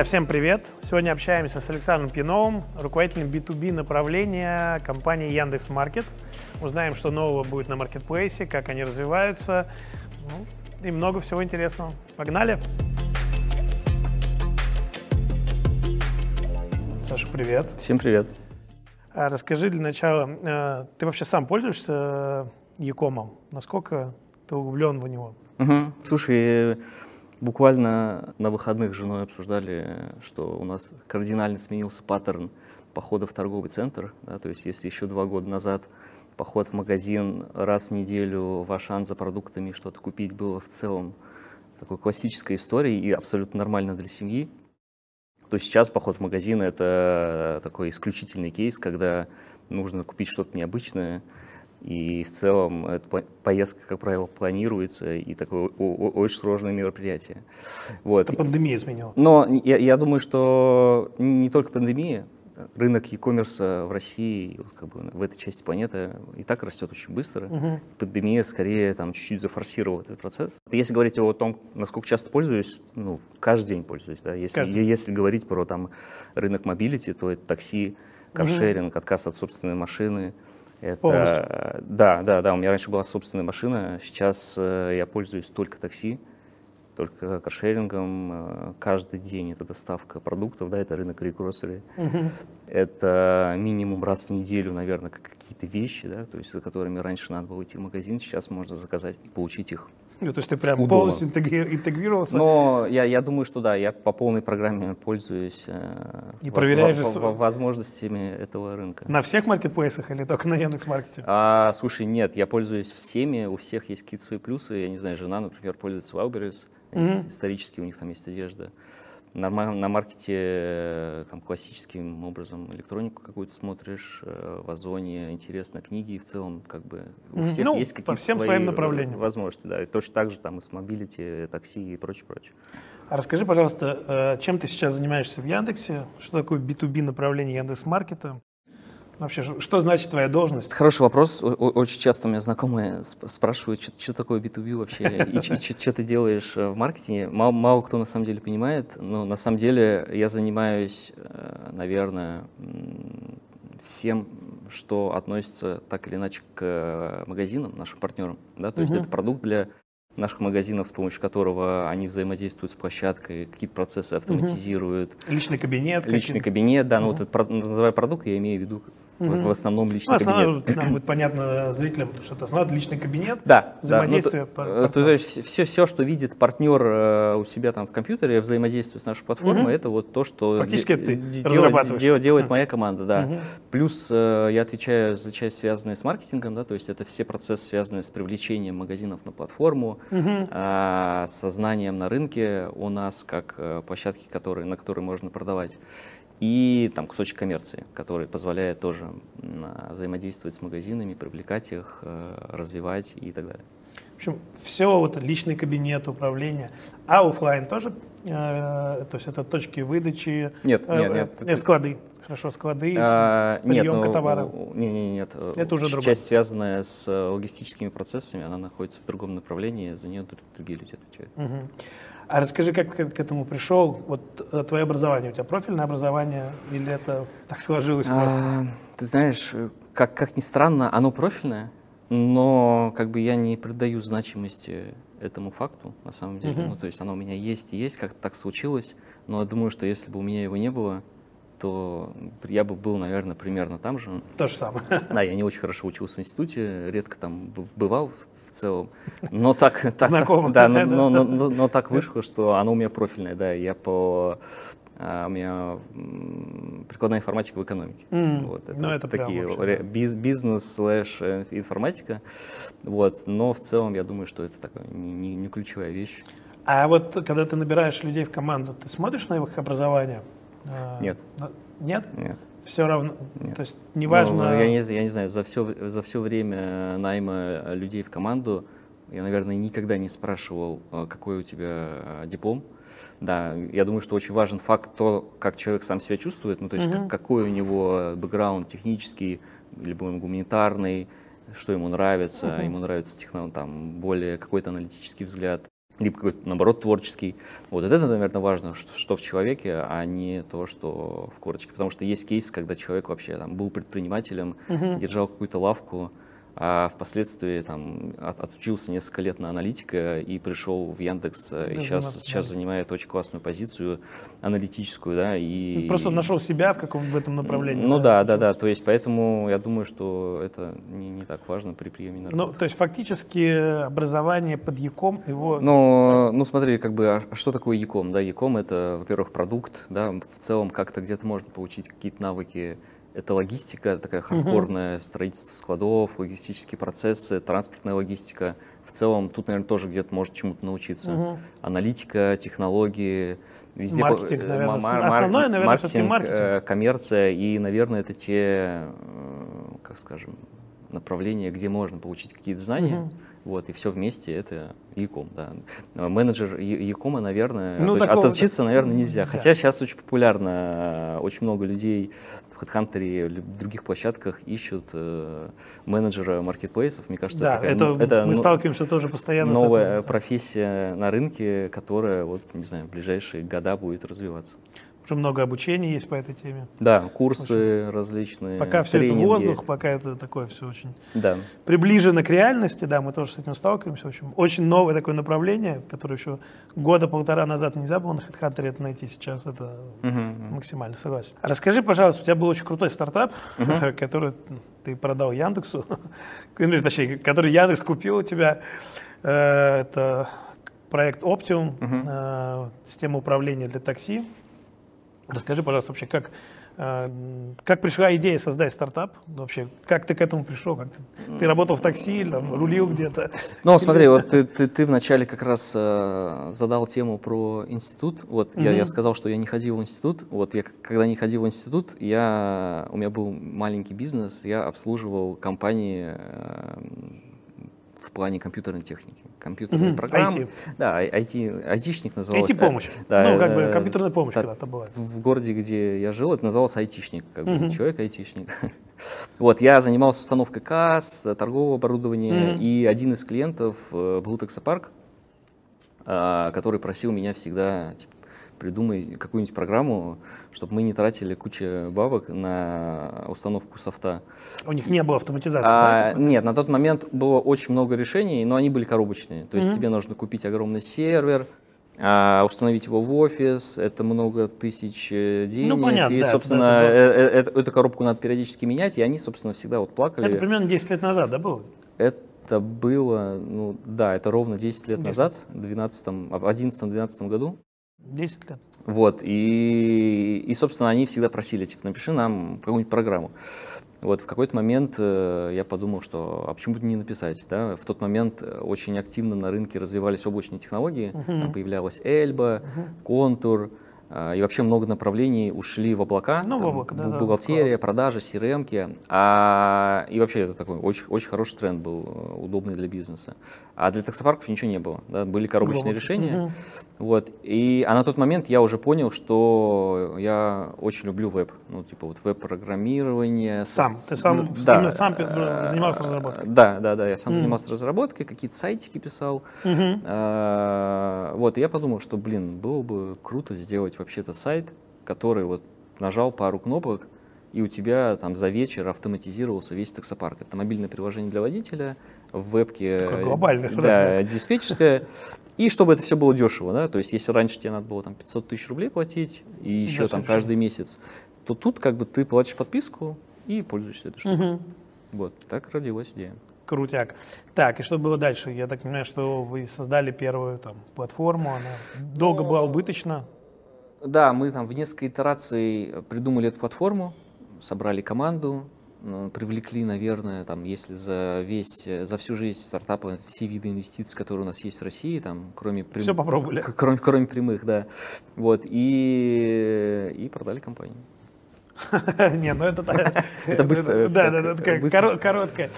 Друзья, всем привет! Сегодня общаемся с Александром Пиновым, руководителем B2B направления компании Яндекс Маркет. Узнаем, что нового будет на маркетплейсе, как они развиваются ну, и много всего интересного. Погнали! Саша, привет! Всем привет! А расскажи для начала, э, ты вообще сам пользуешься Якомом? Насколько ты углублен в него? Угу. Слушай, Буквально на выходных с женой обсуждали, что у нас кардинально сменился паттерн похода в торговый центр. Да, то есть если еще два года назад поход в магазин раз в неделю в Ашан за продуктами что-то купить было в целом такой классической историей и абсолютно нормально для семьи, то сейчас поход в магазин — это такой исключительный кейс, когда нужно купить что-то необычное, и в целом эта поездка, как правило, планируется, и такое очень сложное мероприятие. Вот. Это пандемия изменила. Но я, я думаю, что не только пандемия, рынок e-commerce в России, как бы в этой части планеты и так растет очень быстро. Угу. Пандемия скорее там чуть-чуть зафорсировала этот процесс. Если говорить о том, насколько часто пользуюсь, ну, каждый день пользуюсь. Да? Если, каждый. если говорить про там, рынок мобилити, то это такси, каршеринг, угу. отказ от собственной машины, это, Полностью? Да, да, да. У меня раньше была собственная машина, сейчас э, я пользуюсь только такси, только каршерингом. Э, каждый день это доставка продуктов, да, это рынок рекроссеры. Угу. Это минимум раз в неделю, наверное, какие-то вещи, да, то есть за которыми раньше надо было идти в магазин, сейчас можно заказать и получить их ну, то есть ты прям удобно. полностью интегрировался? Но я, я думаю, что да, я по полной программе пользуюсь э, и проверяешь в, в, возможностями этого рынка. На всех маркетплейсах или только на Яндекс.Маркете? А, слушай, нет, я пользуюсь всеми, у всех есть какие-то свои плюсы. Я не знаю, жена, например, пользуется Wildberries, mm-hmm. исторически у них там есть одежда на, на маркете э, там, классическим образом электронику какую-то смотришь, э, в Озоне интересно книги, и в целом как бы у всех ну, есть какие-то всем свои своим направлениям. возможности. Да. И точно так же там и с мобилити, такси и прочее, прочее. А расскажи, пожалуйста, э, чем ты сейчас занимаешься в Яндексе? Что такое B2B направление Яндекс.Маркета? Вообще, что значит твоя должность? Хороший вопрос. Очень часто у меня знакомые спрашивают, что, что такое B2B вообще, и что ты делаешь э, в маркетинге. Мало, мало кто на самом деле понимает, но на самом деле я занимаюсь, э, наверное, всем, что относится так или иначе к э, магазинам, нашим партнерам. Да? То есть это продукт для наших магазинов, с помощью которого они взаимодействуют с площадкой, какие-то процессы автоматизируют. Угу. Личный кабинет. Личный кабинет, да, угу. ну вот это, называя продукт, я имею в виду угу. в, в основном личный ну, основном, кабинет. Нам будет понятно зрителям, что это основное личный кабинет, да, взаимодействие. Да, ну, то, то, то есть все, все, что видит партнер э, у себя там в компьютере, взаимодействие с нашей платформой, угу. это вот то, что Фактически де, ты делает, делает, делает моя команда, да. Угу. Плюс э, я отвечаю за часть, связанную с маркетингом, да, то есть это все процессы, связанные с привлечением магазинов на платформу, угу. э, со знанием на рынке у нас, как э, площадки, которые, на которые можно продавать и там кусочек коммерции, который позволяет тоже взаимодействовать с магазинами, привлекать их, э, развивать и так далее. В общем, все вот личный кабинет управления, а офлайн тоже, э, то есть это точки выдачи, нет, э, нет, нет, нет, склады, хорошо, склады, а, приемка нет, товара. Нет, нет, нет, это уже другое. Часть, связанная с логистическими процессами, она находится в другом направлении, за нее другие люди отвечают. Угу. А расскажи, как ты к этому пришел? Вот э, твое образование, у тебя профильное образование или это так сложилось? А, ты знаешь, как, как ни странно, оно профильное, но как бы я не придаю значимости этому факту на самом деле. Uh-huh. Ну, то есть оно у меня есть и есть, как так случилось, но я думаю, что если бы у меня его не было, то я бы был, наверное, примерно там же. То же самое. Да, я не очень хорошо учился в институте, редко там бывал в, целом, но так, так, Знакомо. да, но, но, но, но, но так вышло, что оно у меня профильное, да, я по а у меня прикладная информатика в экономике. Mm, вот, это, ну, это такие вообще, биз, бизнес слэш э, информатика. Вот, но в целом я думаю, что это такая не, не ключевая вещь. А вот когда ты набираешь людей в команду, ты смотришь на их образование? А, нет. Нет? Нет. Все равно, Нет. то есть неважно... Ну, я, не, я не знаю, за все, за все время найма людей в команду я, наверное, никогда не спрашивал, а, какой у тебя а, диплом. Да, я думаю, что очень важен факт то, как человек сам себя чувствует, ну, то есть угу. как, какой у него бэкграунд технический, либо он гуманитарный, что ему нравится, угу. ему нравится техно, там, более какой-то аналитический взгляд. Либо какой-то, наоборот, творческий. Вот это, наверное, важно, что, что в человеке, а не то, что в корочке. Потому что есть кейс, когда человек вообще там, был предпринимателем, угу. держал какую-то лавку, а впоследствии там от, отучился несколько лет на аналитика и пришел в Яндекс э, и сейчас, сейчас занимает очень классную позицию аналитическую, да, и... Ну, просто нашел себя в каком в этом направлении. Ну да, да, да, да, то есть поэтому я думаю, что это не, не так важно при приеме на Ну, то есть фактически образование под ЯКом его... Ну, ну смотри, как бы, а что такое ЯКом, да, ЯКом это, во-первых, продукт, да, в целом как-то где-то можно получить какие-то навыки это логистика, такая хардкорная, угу. строительство складов, логистические процессы, транспортная логистика. В целом тут, наверное, тоже где-то может чему-то научиться. Угу. Аналитика, технологии, везде... Маркетинг, наверное. Мар- Основное, наверное, маркетинг, маркетинг. Э, коммерция и, наверное, это те, э, как скажем, направления, где можно получить какие-то знания. Угу. Вот, и все вместе это Яком, да. Менеджер Якома, наверное, ну, такого, отучиться, наверное, нельзя. Да. Хотя сейчас очень популярно, очень много людей в HeadHunter в других площадках ищут э, менеджера маркетплейсов. Мне кажется, да, такая, это, это мы ну, сталкиваемся тоже постоянно новая профессия на рынке, которая, вот, не знаю, в ближайшие года будет развиваться. Уже много обучения есть по этой теме. Да, курсы очень. различные. Пока все тренинги. это воздух, пока это такое все очень да. приближено к реальности, да, мы тоже с этим сталкиваемся. Очень, очень новое такое направление, которое еще года полтора назад нельзя было на HeadHunter это найти, сейчас это угу. максимально согласен. Расскажи, пожалуйста, у тебя был очень крутой стартап, угу. который ты продал Яндексу, точнее, который Яндекс купил у тебя. Э, это проект Optium, угу. система управления для такси. Расскажи, пожалуйста, вообще, как, э, как пришла идея создать стартап? Вообще, как ты к этому пришел? Как ты, ты работал в такси, там, рулил где-то? Ну, смотри, вот ты, ты, ты вначале как раз э, задал тему про институт. Вот mm-hmm. я, я сказал, что я не ходил в институт. Вот я когда не ходил в институт, я, у меня был маленький бизнес, я обслуживал компании э, плане компьютерной техники. Компьютерные mm-hmm. программы. IT. Да, IT, айтишник назывался. IT-помощь. Да, ну, как бы компьютерная помощь да, когда-то была. В городе, где я жил, это называлось айтишник, как mm-hmm. бы человек-айтишник. Вот, я занимался установкой касс, торгового оборудования, mm-hmm. и один из клиентов э, был таксопарк, а, который просил меня всегда, типа, придумай какую-нибудь программу, чтобы мы не тратили кучу бабок на установку софта. У них не было автоматизации? А, нет, на тот момент было очень много решений, но они были коробочные. То есть mm-hmm. тебе нужно купить огромный сервер, а, установить его в офис, это много тысяч э, денег. Ну, понятно, и, да, собственно, да, э, э, эту коробку надо периодически менять, и они, собственно, всегда вот плакали. Это примерно 10 лет назад, да, было? Это было, ну да, это ровно 10 лет 10. назад, в 11-12 году. 10 лет. Вот, и, и, собственно, они всегда просили, типа, напиши нам какую-нибудь программу. Вот в какой-то момент э, я подумал, что а почему бы не написать, да? В тот момент э, очень активно на рынке развивались облачные технологии, uh-huh. там появлялась Эльба, uh-huh. Контур, и вообще много направлений ушли в облака. Ну, там, в облако, да, бухгалтерия, да, продажи, CRM. -ки. А, и вообще это такой очень, очень хороший тренд был, э, удобный для бизнеса. А для таксопарков ничего не было. Да? Были коробочные Глубоко. решения. Угу. Вот. И, а на тот момент я уже понял, что я очень люблю веб. Ну, типа вот веб-программирование. Сам? С, Ты сам, да, сам занимался разработкой? Да, да, да. Я сам mm. занимался разработкой, какие-то сайтики писал. Mm-hmm. А, вот. И я подумал, что, блин, было бы круто сделать вообще-то сайт, который вот нажал пару кнопок, и у тебя там за вечер автоматизировался весь таксопарк. Это мобильное приложение для водителя, в вебке глобальное, да, диспетчерское. И чтобы это все было дешево, да, то есть если раньше тебе надо было там 500 тысяч рублей платить, и еще да, там каждый месяц, то тут как бы ты платишь подписку и пользуешься этой штукой. Угу. Вот, так родилась идея. Крутяк. Так, и что было дальше? Я так понимаю, что вы создали первую там платформу, она долго была убыточна. Да, мы там в несколько итераций придумали эту платформу, собрали команду, привлекли, наверное, там, если за весь, за всю жизнь стартапа все виды инвестиций, которые у нас есть в России, там, кроме прям... все попробовали, кроме, кроме прямых, да, вот и и продали компанию. Не, ну это это быстро, да, да, да, короткая.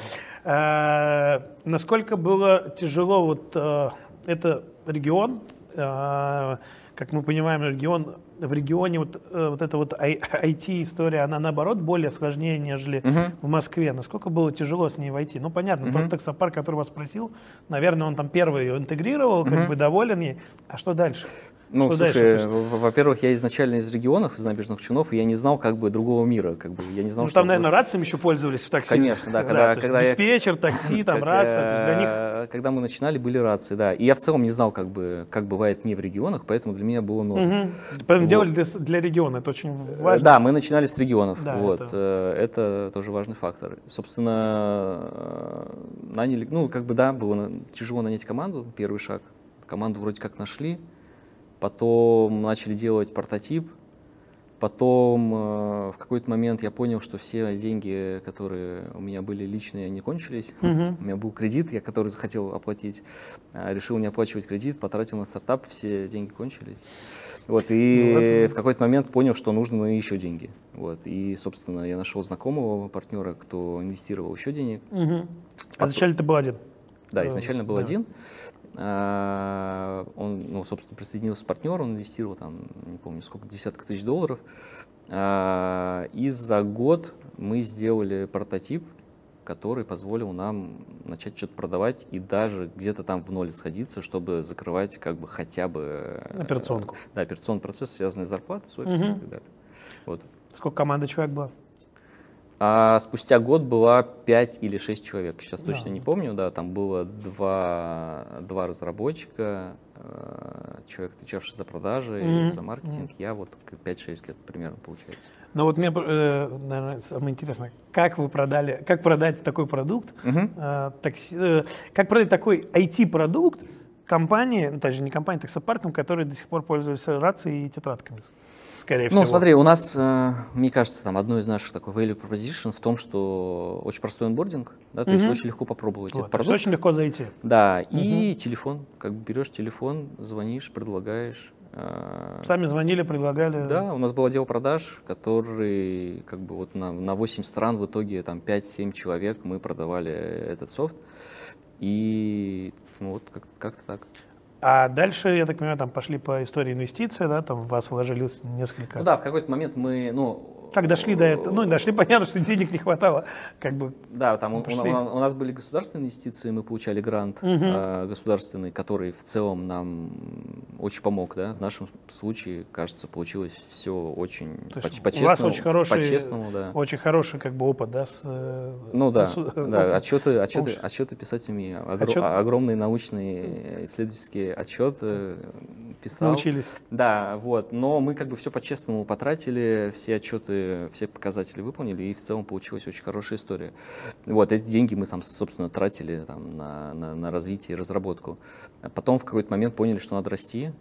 А, насколько было тяжело вот э, это регион, а, как мы понимаем, регион, в регионе вот, э, вот эта вот IT-история, она наоборот более сложнее, нежели uh-huh. в Москве. Насколько было тяжело с ней войти? Ну, понятно, uh-huh. тот таксопарк, который вас спросил, наверное, он там первый ее интегрировал, uh-huh. как бы доволен ей. А что дальше? Ну, что слушай, во-первых, я изначально из регионов, из набережных Чинов, и я не знал как бы другого мира, как бы я не знал, ну, что там, наверное, рациями еще пользовались в такси. Конечно, да, когда, да, когда диспетчер, такси, там рация, для них. Когда мы начинали, были рации, да. И я в целом не знал, как бы, как бывает не в регионах, поэтому для меня было норм. Угу. Поэтому вот. делали для, для региона, это очень важно. Да, мы начинали с регионов, да, вот. Это... Э, это тоже важный фактор. Собственно, э, наняли, ну, как бы, да, было тяжело нанять команду, первый шаг. Команду вроде как нашли, потом начали делать прототип, потом э, в какой-то момент я понял, что все деньги, которые у меня были личные, они кончились. Uh-huh. У меня был кредит, я который захотел оплатить, э, решил не оплачивать кредит, потратил на стартап, все деньги кончились. Вот, и ну, это... в какой-то момент понял, что нужно еще деньги. Вот, и, собственно, я нашел знакомого партнера, кто инвестировал еще денег. Угу. А изначально ты был один? Да, изначально был да. один. А, он, ну, собственно, присоединился партнер, он инвестировал там, не помню, сколько, десяток тысяч долларов. А, и за год мы сделали прототип, который позволил нам начать что-то продавать и даже где-то там в ноль сходиться, чтобы закрывать как бы хотя бы... Э, Операционку. Да, операционный процесс, связанный с зарплатой, с офисом угу. и так далее. Вот. Сколько команды человек было? А спустя год была 5 или 6 человек, сейчас точно не помню, да, там было два, два разработчика, э, человек, отвечавший за продажи, mm-hmm. за маркетинг, mm-hmm. я вот 5-6 лет примерно получается. Ну вот мне, э, наверное, самое интересное, как вы продали, как продать такой продукт, mm-hmm. такси, как продать такой IT-продукт компании, ну, даже не компании, таксопаркам, которые до сих пор пользуются рацией и тетрадками? Скорее всего. Ну, смотри, у нас, э, мне кажется, там одно из наших такой value proposition в том, что очень простой онбординг, да, то угу. есть очень легко попробовать вот, этот продукт. Очень легко зайти. Да, угу. и телефон, как бы берешь телефон, звонишь, предлагаешь. Э, Сами звонили, предлагали? Да, у нас был отдел продаж, который как бы вот на, на 8 стран в итоге там 5-7 человек мы продавали этот софт. И ну, вот как-то как так. А дальше, я так понимаю, там пошли по истории инвестиций, да, там в вас вложили несколько... Ну да, в какой-то момент мы, ну, как дошли до этого? Ну, дошли, понятно, что денег не хватало. Как бы да, там у, у, у нас были государственные инвестиции, мы получали грант угу. э, государственный, который в целом нам очень помог. Да? В нашем случае, кажется, получилось все очень по-честному. У вас очень хороший, по-честному, да. очень хороший как бы, опыт, да? С, э, ну да, да отчеты, отчеты, отчеты писать умею. Огр, Отчет? Огромные научные исследовательские отчеты писал. Научились. Да, вот. Но мы как бы все по-честному потратили, все отчеты, все показатели выполнили, и в целом получилась очень хорошая история. Вот, эти деньги мы там, собственно, тратили там, на, на, на развитие и разработку. А потом в какой-то момент поняли, что надо расти,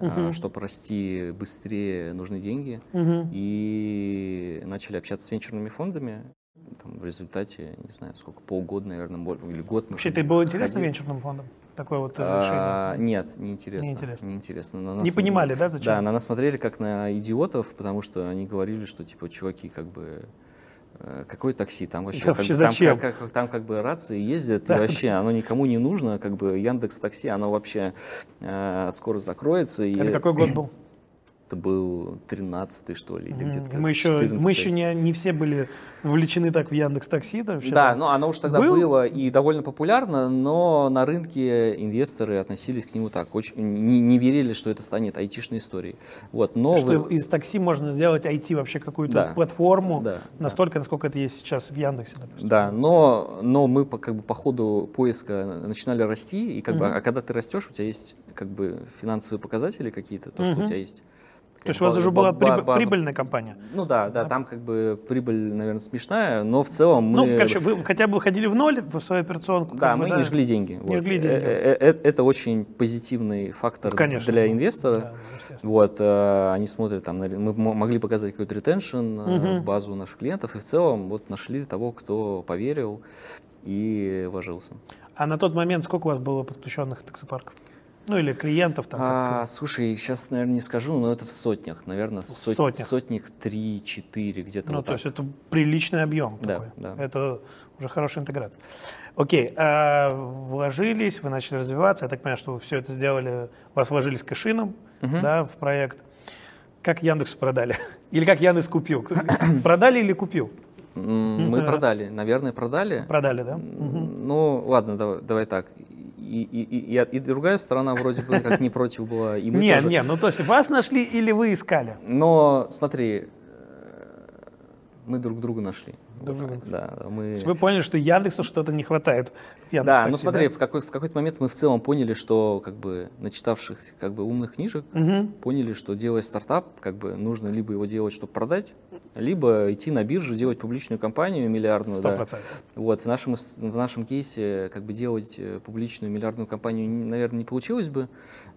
Uh-huh. Чтобы расти быстрее, нужны деньги. Uh-huh. И начали общаться с венчурными фондами. Там, в результате, не знаю, сколько, полгода, наверное, или год. Вообще, ты был интересно венчурным фондом? такое вот а, решение? Нет, неинтересно. Неинтересно. неинтересно. На нас не понимали, да, зачем? Да, на нас смотрели как на идиотов, потому что они говорили, что типа чуваки как бы э, какое такси, там вообще, да, вообще как, зачем? Там, как, там как бы рации ездят, да. и вообще оно никому не нужно, как бы Яндекс Такси, оно вообще э, скоро закроется. И... Это какой год был? Это был 13 что ли, или где-то Мы еще, мы еще не, не все были вовлечены так в Яндекс Такси. Да, да ну оно уж тогда Был? было и довольно популярно, но на рынке инвесторы относились к нему так, очень, не, не верили, что это станет айтишной историей. Вот, но что вы... из такси можно сделать IT вообще какую-то да. платформу, да, настолько, да. насколько это есть сейчас в Яндексе, допустим. Да, но, но мы по, как бы по ходу поиска начинали расти, и как угу. бы, а когда ты растешь, у тебя есть как бы финансовые показатели какие-то, то, угу. что у тебя есть то есть у вас уже была база, прибыльная компания? Ну да, да, там как бы прибыль, наверное, смешная, но в целом мы... Ну, короче, вы хотя бы выходили в ноль в свою операционку? Да, мы бы, да? не жгли деньги. Не вот. жгли деньги. Э, э, э, это очень позитивный фактор Конечно, для инвестора. Да, вот, они смотрят, там, мы могли показать какой-то ретеншн, угу. базу наших клиентов, и в целом вот нашли того, кто поверил и вложился. А на тот момент сколько у вас было подключенных таксопарков? Ну или клиентов там? А, слушай, сейчас, наверное, не скажу, но это в сотнях, наверное, сот, сотнях. сотник 3-4 где-то Ну, вот то так. есть это приличный объем Да, такой. да. Это уже хорошая интеграция. Окей, а вложились, вы начали развиваться. Я так понимаю, что вы все это сделали, вас вложились кэшином да, в проект. Как Яндекс продали? Или как Яндекс купил? Продали или купил? Мы продали, наверное, продали. Продали, да? Ну, ладно, давай, давай так. И, и, и, и- другая сторона вроде бы как не против была, и мы Не, тоже. не, ну то есть вас нашли или вы искали? Но смотри, э, мы друг друга нашли. Вот Да, То мы... есть Вы поняли, что Яндексу что-то не хватает. Да, ну смотри, в, какой, в какой-то момент мы в целом поняли, что как бы начитавших как бы умных книжек, Мгм. поняли, что делая стартап, как бы нужно либо его делать, чтобы продать, либо идти на биржу, делать публичную компанию миллиардную. Сто да. процентов. Вот, в нашем, в нашем кейсе как бы делать э, публичную миллиардную компанию, наверное, не получилось бы.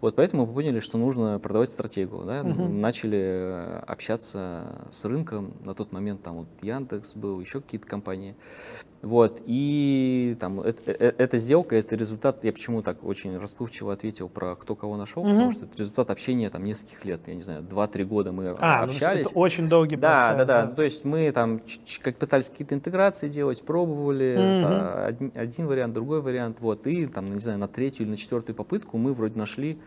Вот, поэтому мы поняли, что нужно продавать стратегию. Да? Начали э, общаться с рынком. На тот момент там вот Яндекс был, еще какие-то компании. Вот, и там э- э- эта сделка, это результат, я почему так очень расплывчиво ответил про кто кого нашел, потому что это результат общения там нескольких лет, я не знаю, 2-3 года мы А, ну, общались. это очень долгий Да, процесс. да, да. То есть мы там как пытались какие-то интеграции делать, пробовали за- один, один вариант, другой вариант, вот. И там, не знаю, на третью или на четвертую попытку мы вроде нашли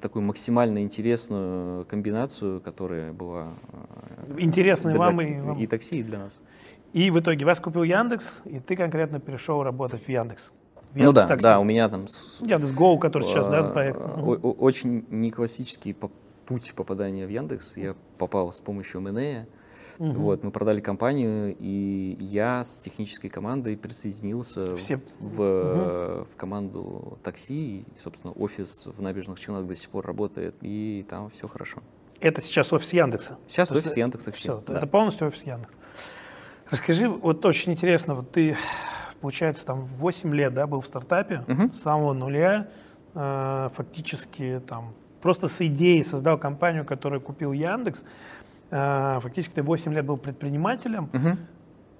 такую максимально интересную комбинацию, которая была э, Интересный для вам такси- и вам. и такси, и для нас. И в итоге вас купил Яндекс, и ты конкретно перешел работать в Яндекс. В Ну да, Яндекс.Такси. да, у меня там с- Яндекс Go, который сейчас, да, э, проект. о- о- очень не классический по- путь попадания в Яндекс. Я попал с помощью МНЭ. Мгм. Вот, мы продали компанию, и я с технической командой присоединился Все- в, э, в команду такси. И, собственно, офис в Набережных Челнах до сих пор работает, и там все хорошо. Это сейчас офис Яндекса. Сейчас То есть офис Яндекс Такси. Все, да. это полностью офис Яндекс. Расскажи, вот очень интересно, вот ты, получается, там 8 лет, да, был в стартапе, Мгм. с самого нуля, э, фактически там просто с идеей создал компанию, которую купил Яндекс. Э, фактически ты 8 лет был предпринимателем, Мгм.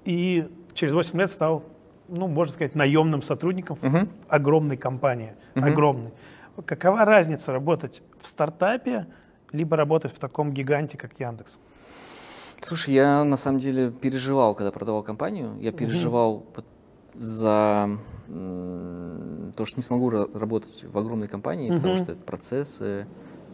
и через 8 лет стал, ну, можно сказать, наемным сотрудником в Мгм. огромной компании. Мгм. Огромной. Какова разница работать в стартапе, либо работать в таком гиганте, как Яндекс? Слушай, я на самом деле переживал, когда продавал компанию. Я переживал по- за то, что не смогу ра- работать в огромной компании, потому Мгм. что это процессы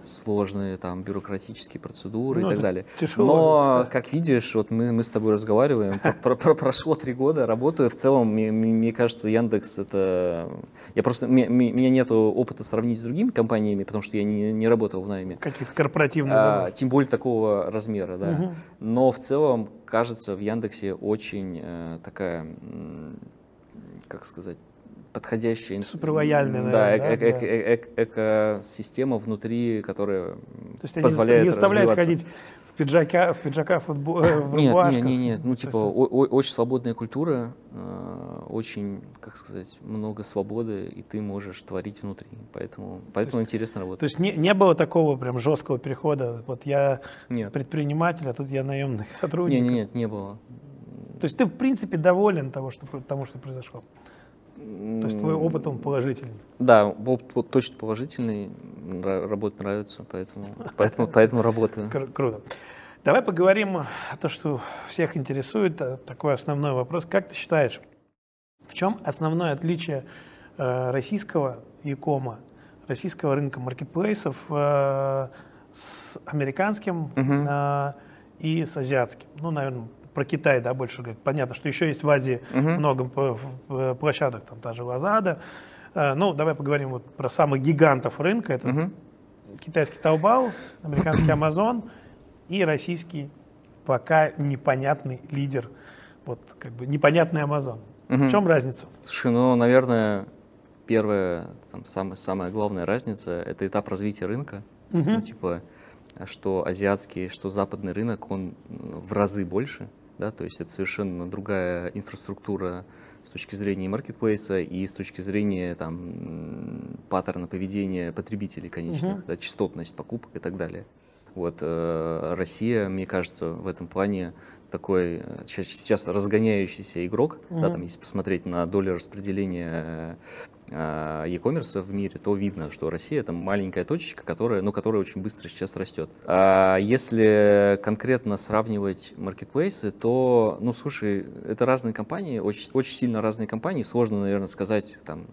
сложные, там, бюрократические процедуры Ну, и так далее. тяжело, Но, как видишь, вот мы, мы с тобой разговариваем, про- про- про- прошло три года, работаю. В целом, мне, мне- кажется, Яндекс это... Я просто... мне- мне- У меня нет опыта сравнить с другими компаниями, потому что я не, не работал в найме. Каких-то корпоративных. А, тем более такого размера, да. Мгм. Но в целом, кажется, в Яндексе очень э, такая, как сказать, подходящая... Суперлояльная, Да, наверное, да, да. эк- эк- экосистема внутри, которая То есть позволяет не заставляют ходить в пиджака, в пиджака, в, футбо- э, в Нет, нет, нет, нет. Ну, То типа, есть о- о- очень свободная культура, э, очень, как сказать, много свободы, и ты можешь творить внутри. Поэтому, поэтому интересно То работать. есть не, не было такого прям жесткого перехода. Вот я Нет. предприниматель, а тут я наемный сотрудник. Нет, нет, нет, не было. То есть ты, в принципе, доволен того, что, тому, что произошло. То есть твой опыт, он положительный. Да, опыт точно положительный, работать нравится, поэтому, поэтому, поэтому работаю. Кру- Круто. Давай поговорим о том, что всех интересует, э, такой основной вопрос. Как ты считаешь, в чем основное отличие э, российского якома, российского рынка маркетплейсов э, с американским э, и с азиатским? Ну, наверное, про Китай, да, больше говорить. Понятно, что еще есть в Азии Мгм. много площадок, там та же Лазада. Э, Ну, давай поговорим вот про самых гигантов рынка. Это Мгм. китайский Taobao, американский Amazon и российский пока непонятный лидер, вот как бы непонятный Amazon. Мгм. В чем разница? Слушай, ну, наверное, первая, там, самая, самая главная разница – это этап развития рынка. Ну, типа, что азиатский, что западный рынок, он в разы больше, да, то есть это совершенно другая инфраструктура с точки зрения маркетплейса и с точки зрения там паттерна поведения потребителей конечных, Мгм. да, частотность покупок и так далее. Вот э, Россия, мне кажется, в этом плане такой э, сейчас разгоняющийся игрок, да, Мгм. там, если посмотреть на долю распределения а, e-commerce в мире, то видно, что Россия это маленькая точечка, которая, ну, которая очень быстро сейчас растет. А если конкретно сравнивать маркетплейсы, то, ну, слушай, это разные компании, очень, очень сильно разные компании, сложно, наверное, сказать, там,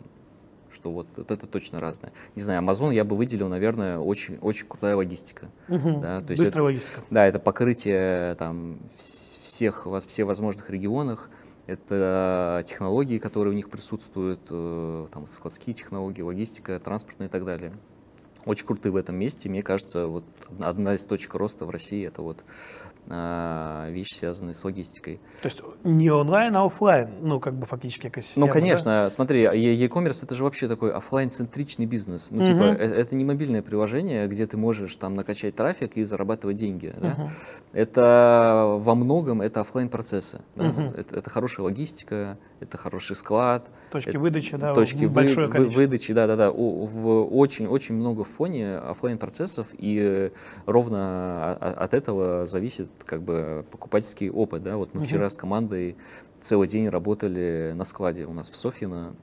что вот, вот это точно разное. Не знаю, Amazon я бы выделил, наверное, очень, очень крутая логистика. Угу. Да, то есть Быстрая это, логистика. Да, это покрытие там всех, в все возможных регионах, это технологии, которые у них присутствуют, э, там складские технологии, логистика, транспортная и так далее. Очень крутые в этом месте. Мне кажется, вот одна из точек роста в России это вот а, вещи, связанные с логистикой. То есть не онлайн, а офлайн, ну, как бы фактически экосистема. Ну, конечно, да? смотри, e-commerce это же вообще такой офлайн-центричный бизнес. Ну, угу. типа, э, это не мобильное приложение, где ты можешь там накачать трафик и зарабатывать деньги. Да? Угу. Это во многом это офлайн процессы. Да? Угу. Это, это хорошая логистика, это хороший склад. Точки это, выдачи, да, точки вы, вы, выдачи, да, да, да. В очень-очень много в фоне офлайн процессов, и ровно от этого зависит как бы покупательский опыт, да. Вот мы угу. вчера с командой целый день работали на складе у нас в Софьино,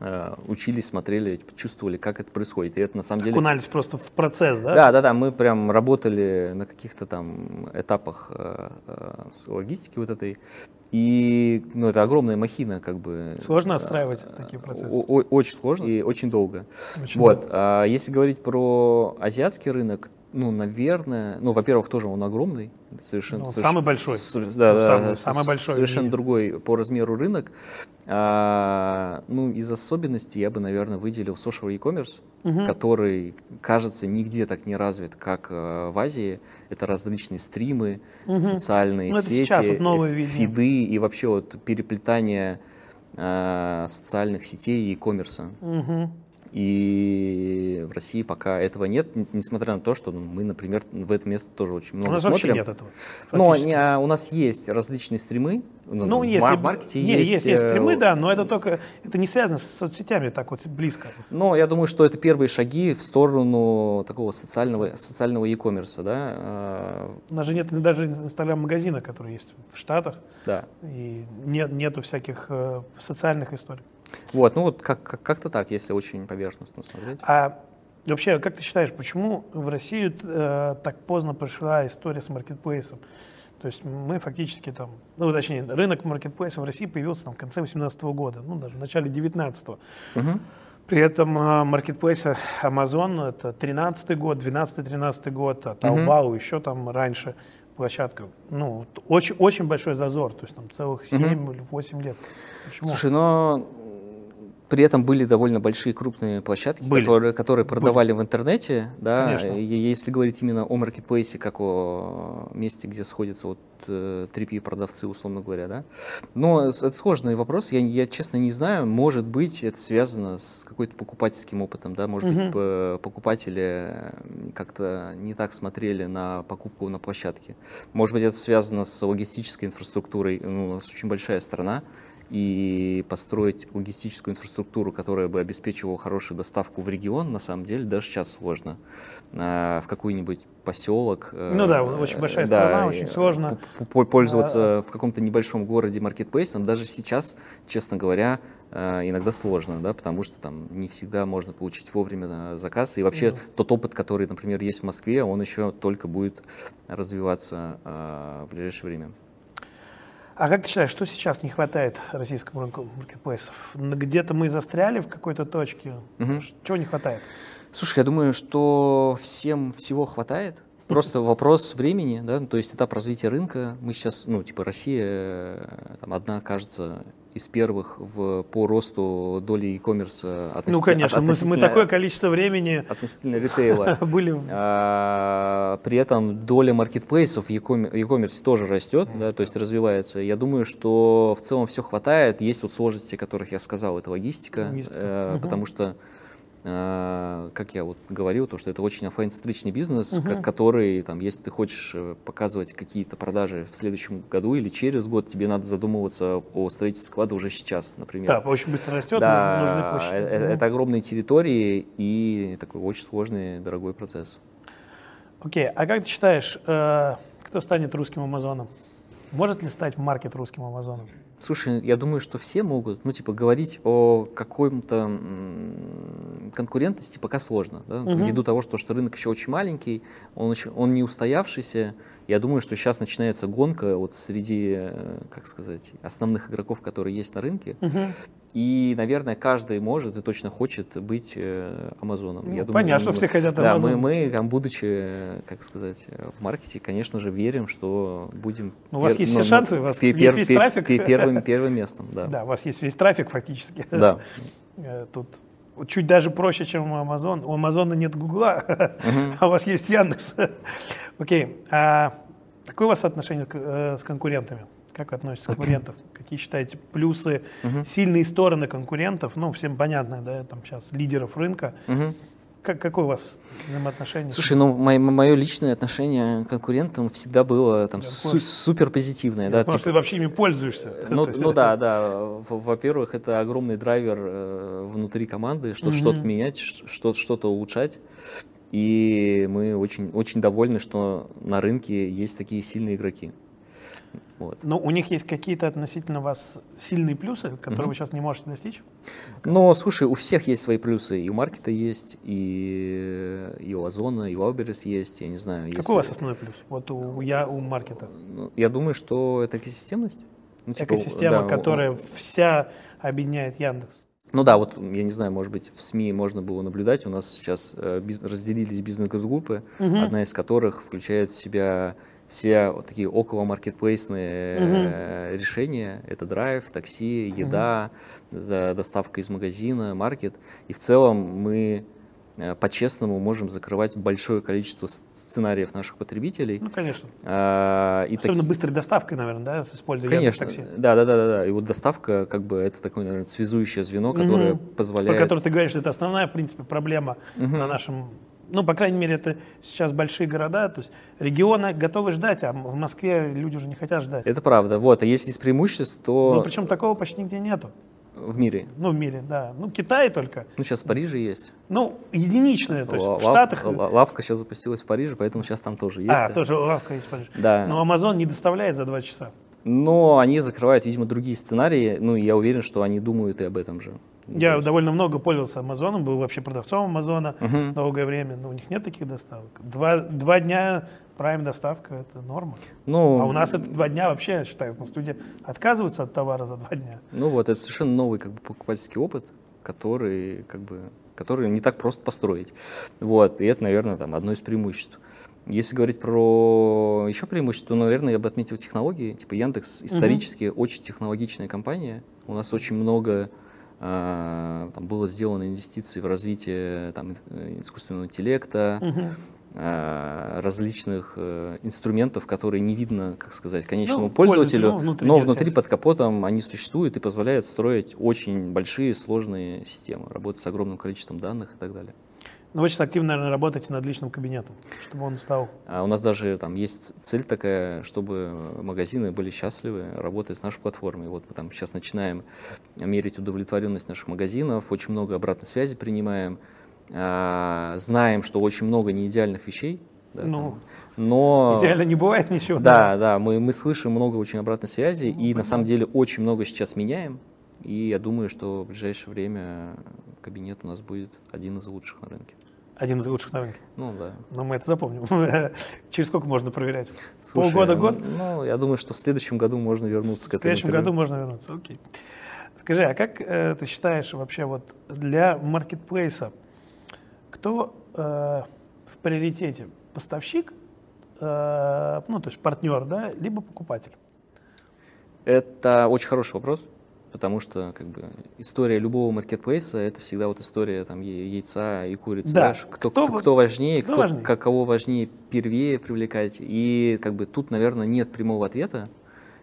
э, учились, смотрели, чувствовали, как это происходит. И это на самом деле... Окунались просто в процесс, да? Да, да, да. Мы прям работали на каких-то там этапах э, э, логистики вот этой. И ну, это огромная махина, как бы. Сложно отстраивать такие процессы? Очень сложно и очень долго. Очень вот. Долго. А если говорить про азиатский рынок, ну, наверное, ну, во-первых, тоже он огромный, совершенно. Ну, соверш... Самый большой. С, да, ну, да, самый, самый большой. Совершенно другой по размеру рынок. А, ну, из особенностей я бы, наверное, выделил social e-commerce, угу. который, кажется, нигде так не развит, как э, в Азии. Это различные стримы, угу. социальные ну, сети, вот фиды и вообще вот переплетание э, социальных сетей и e-commerce. Угу. И в России пока этого нет, несмотря на то, что мы, например, в это место тоже очень много у нас смотрим. нет этого. Но не, а у нас есть различные стримы. Ну, ну в если, маркете не, есть, есть, есть э, стримы, да, но это только это не связано с соцсетями так вот близко. Но я думаю, что это первые шаги в сторону такого социального социального e-commerce, да. А. У нас же нет даже инстаграм-магазина, который есть в Штатах. Да. И нет нету всяких э, социальных историй. Вот, ну вот как, как, как-то так, если очень поверхностно смотреть. А вообще, как ты считаешь, почему в Россию э, так поздно пришла история с маркетплейсом? То есть мы фактически там, ну точнее, рынок маркетплейса в России появился там в конце 2018 года, ну даже в начале 2019. Угу. При этом э, маркетплейсы Amazon это 13 год, 12-13 год, а Taobao угу. еще там раньше площадка. Ну, очень, очень большой зазор, то есть там целых 7 угу. или 8 лет. Почему? Слушай, но при этом были довольно большие крупные площадки, были. которые, которые продавали были. в интернете. Да, Конечно. Если говорить именно о маркетплейсе, как о месте, где сходятся вот э, 3P продавцы, условно говоря, да. Но это сложный вопрос. Я, я честно не знаю. Может быть, это связано с какой-то покупательским опытом, да. Может угу. быть, покупатели как-то не так смотрели на покупку на площадке. Может быть, это связано с логистической инфраструктурой. Ну, у нас очень большая страна и построить логистическую инфраструктуру, которая бы обеспечивала хорошую доставку в регион, на самом деле даже сейчас сложно. А, в какой-нибудь поселок. Э, ну да, очень большая да, страна, очень сложно. Пользоваться а... в каком-то небольшом городе маркетплейсом, даже сейчас, честно говоря, э, иногда сложно, да, потому что там не всегда можно получить вовремя заказ. И вообще mm. тот опыт, который, например, есть в Москве, он еще только будет развиваться в ближайшее время. А как ты считаешь, что сейчас не хватает российскому рынку маркетплейсов? Где-то мы застряли в какой-то точке? Угу. Чего не хватает? Слушай, я думаю, что всем всего хватает. Просто вопрос времени, да, то есть этап развития рынка. Мы сейчас, ну, типа, Россия э, там, одна, кажется, из первых в, по росту доли e-commerce относительно... Ну, конечно, от, мы, мы такое количество времени... Относительно ритейла. были... А, при этом доля маркетплейсов в e-commerce тоже растет, да, то есть развивается. Я думаю, что в целом все хватает. Есть вот сложности, о которых я сказал, это логистика, логистика. Э, угу. потому что как я вот говорил, то, что это очень офлайн-центричный бизнес, угу. который, там, если ты хочешь э, показывать какие-то продажи в следующем году или через год, тебе надо задумываться о строительстве склада уже сейчас, например. Да, очень быстро растет, да, нужны площади. Это, угу. это огромные территории и такой очень сложный, дорогой процесс. Окей, а как ты считаешь, э, кто станет русским Амазоном? Может ли стать маркет русским Амазоном? Слушай, я думаю, что все могут, ну, типа, говорить о какой-то конкурентности пока сложно, да, угу. ввиду того, что, что рынок еще очень маленький, он, еще, он не устоявшийся. Я думаю, что сейчас начинается гонка вот среди, э, как сказать, основных игроков, которые есть на рынке. Угу. И, наверное, каждый может и точно хочет быть э, Амазоном. Ну, Я понятно, думаю, что все хотят Да, мы, мы, там, будучи, как сказать, в маркете, конечно же, верим, что будем... Ну, у вас есть ну, все шансы, у вас пер, есть весь пер, трафик. Первым, первым местом, да. Да, у вас есть весь трафик фактически. Да. Э, тут чуть даже проще, чем у Амазона. У Амазона нет Гугла, а у вас есть Яндекс. Окей. А какое у вас отношение э, с конкурентами? Как вы относитесь к конкурентам? Какие считаете плюсы, uh-huh. сильные стороны конкурентов? Ну, всем понятно, да, там сейчас лидеров рынка. Uh-huh. Как, какое у вас взаимоотношение? Слушай, ну, мое, мое личное отношение к конкурентам всегда было там су- супер позитивное. Да, потому типа, что ты вообще ими пользуешься. Ну, ну да, да. Во-первых, это огромный драйвер э, внутри команды, что, uh-huh. что-то менять, что- что-то улучшать. И мы очень, очень довольны, что на рынке есть такие сильные игроки. Вот. Но у них есть какие-то относительно вас сильные плюсы, которые угу. вы сейчас не можете достичь? Но, слушай, у всех есть свои плюсы. И у маркета есть, и, и у Озона, и у Ауберес есть, я не знаю. Какой если... у вас основной плюс? Вот у, я, у маркета. Ну, я думаю, что это экосистемность. Ну, типа, Экосистема, да, которая у... вся объединяет Яндекс. Ну да, вот я не знаю, может быть, в СМИ можно было наблюдать. У нас сейчас э, биз... разделились бизнес-группы, угу. одна из которых включает в себя все вот такие около маркетплейсные угу. решения. Это драйв, такси, еда, угу. доставка из магазина, маркет. И в целом мы э, по-честному можем закрывать большое количество сценариев наших потребителей. Ну, конечно. А, и Особенно таки... быстрой доставкой, наверное, да, используя конечно. такси. Да, да, да, да, да. И вот доставка, как бы, это такое, наверное, связующее звено, которое угу. позволяет... Про которое ты говоришь, это основная, в принципе, проблема угу. на нашем ну, по крайней мере, это сейчас большие города, то есть регионы готовы ждать, а в Москве люди уже не хотят ждать. Это правда. Вот, а если есть преимущество, то... Ну, причем такого почти нигде нету. В мире? Ну, в мире, да. Ну, Китай только. Ну, сейчас в Париже есть. Ну, единичное, то есть Л- в Штатах... Лавка сейчас запустилась в Париже, поэтому сейчас там тоже есть. А, тоже лавка есть в Париже. Да. Но Amazon не доставляет за два часа. Но они закрывают, видимо, другие сценарии. Ну, я уверен, что они думают и об этом же. Я есть... довольно много пользовался Амазоном, был вообще продавцом Амазона uh-huh. долгое время, но у них нет таких доставок. Два, два дня Prime доставка это норма. Ну, а у нас это два дня вообще, я считаю, на студии отказываются от товара за два дня. Ну вот, это совершенно новый как бы, покупательский опыт, который как бы который не так просто построить. Вот, и это, наверное, там одно из преимуществ. Если говорить про еще преимущество, то, наверное, я бы отметил технологии. Типа Яндекс исторически угу. очень технологичная компания. У нас очень много там было сделано инвестиции в развитие там, искусственного интеллекта, угу. различных э, инструментов, которые не видно, как сказать, конечному ну, пользователю, ну, внутри но внутри под капотом они существуют и позволяют строить очень большие сложные системы, работать с огромным количеством данных и так далее. Но вы сейчас активно, наверное, работаете над личным кабинетом, чтобы он стал... А у нас даже там есть цель такая, чтобы магазины были счастливы, работая с нашей платформой. Вот мы там сейчас начинаем мерить удовлетворенность наших магазинов, очень много обратной связи принимаем, а, знаем, что очень много неидеальных вещей, да, ну, там. но идеально не бывает ничего. Да, да, да мы, мы слышим много очень обратной связи, ну, и понятно. на самом деле очень много сейчас меняем. И я думаю, что в ближайшее время кабинет у нас будет один из лучших на рынке. Один из лучших на рынке? Ну да. Но мы это запомним. Через сколько можно проверять? Слушай, Полгода, год? Ну, я думаю, что в следующем году можно вернуться к этому. В следующем интервью. году можно вернуться, окей. Скажи, а как э, ты считаешь вообще вот для маркетплейса, кто э, в приоритете? Поставщик, э, ну то есть партнер, да, либо покупатель? Это очень хороший вопрос потому что как бы история любого маркетплейса это всегда вот история там яйца и курицы, да. Кто, кто, кто, кто важнее, кто, кто важнее? Как, кого важнее первее привлекать. И как бы тут, наверное, нет прямого ответа.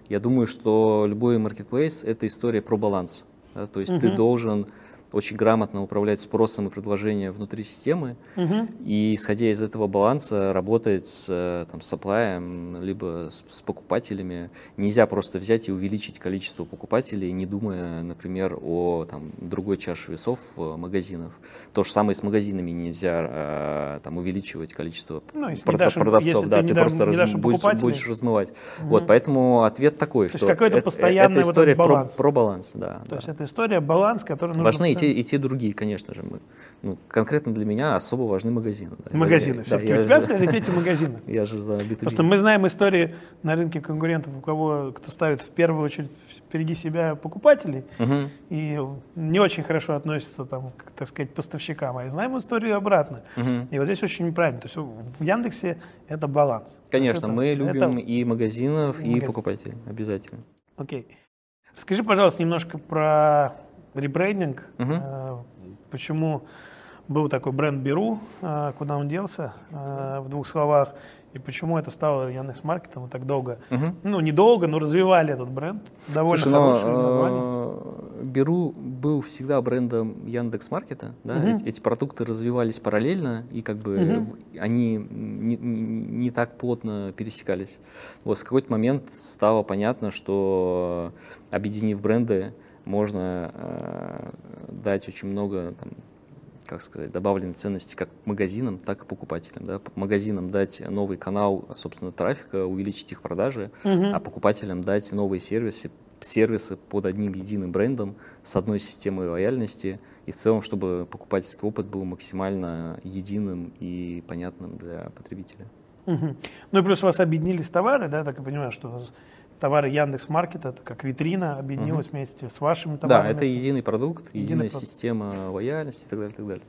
Я думаю, что любой маркетплейс это история про баланс. Да? То есть угу. ты должен очень грамотно управлять спросом и предложением внутри системы, угу. и исходя из этого баланса работать с э, там, сапплаем, либо с, с покупателями. Нельзя просто взять и увеличить количество покупателей, не думая, например, о там, другой чаше весов магазинов. То же самое с магазинами нельзя э, там, увеличивать количество ну, прод- дашь, продавцов, да, ты просто раз, будешь, будешь размывать. Угу. Вот, поэтому ответ такой, То что это, это история вот баланс. Про, про баланс, да. То да. есть это история баланс, который нужно... Важны те, и те другие, конечно же. Мы, ну, конкретно для меня особо важны магазины. Да. Магазины. Все-таки да, у тебя же, в приоритете магазины. Я же за B2B. Просто мы знаем истории на рынке конкурентов, у кого кто ставит в первую очередь впереди себя покупателей угу. и не очень хорошо относится, там, к, так сказать, поставщикам. А знаем историю обратно. Угу. И вот здесь очень неправильно. То есть в Яндексе это баланс. Конечно, это, мы любим это... и магазинов, и, и магазин. покупателей. Обязательно. Окей. Расскажи, пожалуйста, немножко про ребрендинг. Угу. Почему был такой бренд Беру, э, куда он делся, э, в двух словах, и почему это стало Яндекс Маркетом так долго. Угу. Ну, недолго, но развивали этот бренд. Довольно Слушай, хорошее но, название. Беру был всегда брендом Яндекс Маркета. Да? Угу. Эти, эти продукты развивались параллельно, и как бы угу. они не, не, не так плотно пересекались. Вот в какой-то момент стало понятно, что объединив бренды, можно э, дать очень много там, как сказать, добавленной ценности как магазинам, так и покупателям. Да? Магазинам дать новый канал, собственно, трафика, увеличить их продажи, угу. а покупателям дать новые сервисы, сервисы под одним единым брендом с одной системой лояльности и в целом, чтобы покупательский опыт был максимально единым и понятным для потребителя. Угу. Ну и плюс у вас объединились товары, да, так я понимаю, что у вас товары Яндекс Маркета, это как витрина, объединилась угу. вместе с вашими товарами. Да, это единый продукт, единый единая продукт. система лояльности и так далее, и так далее.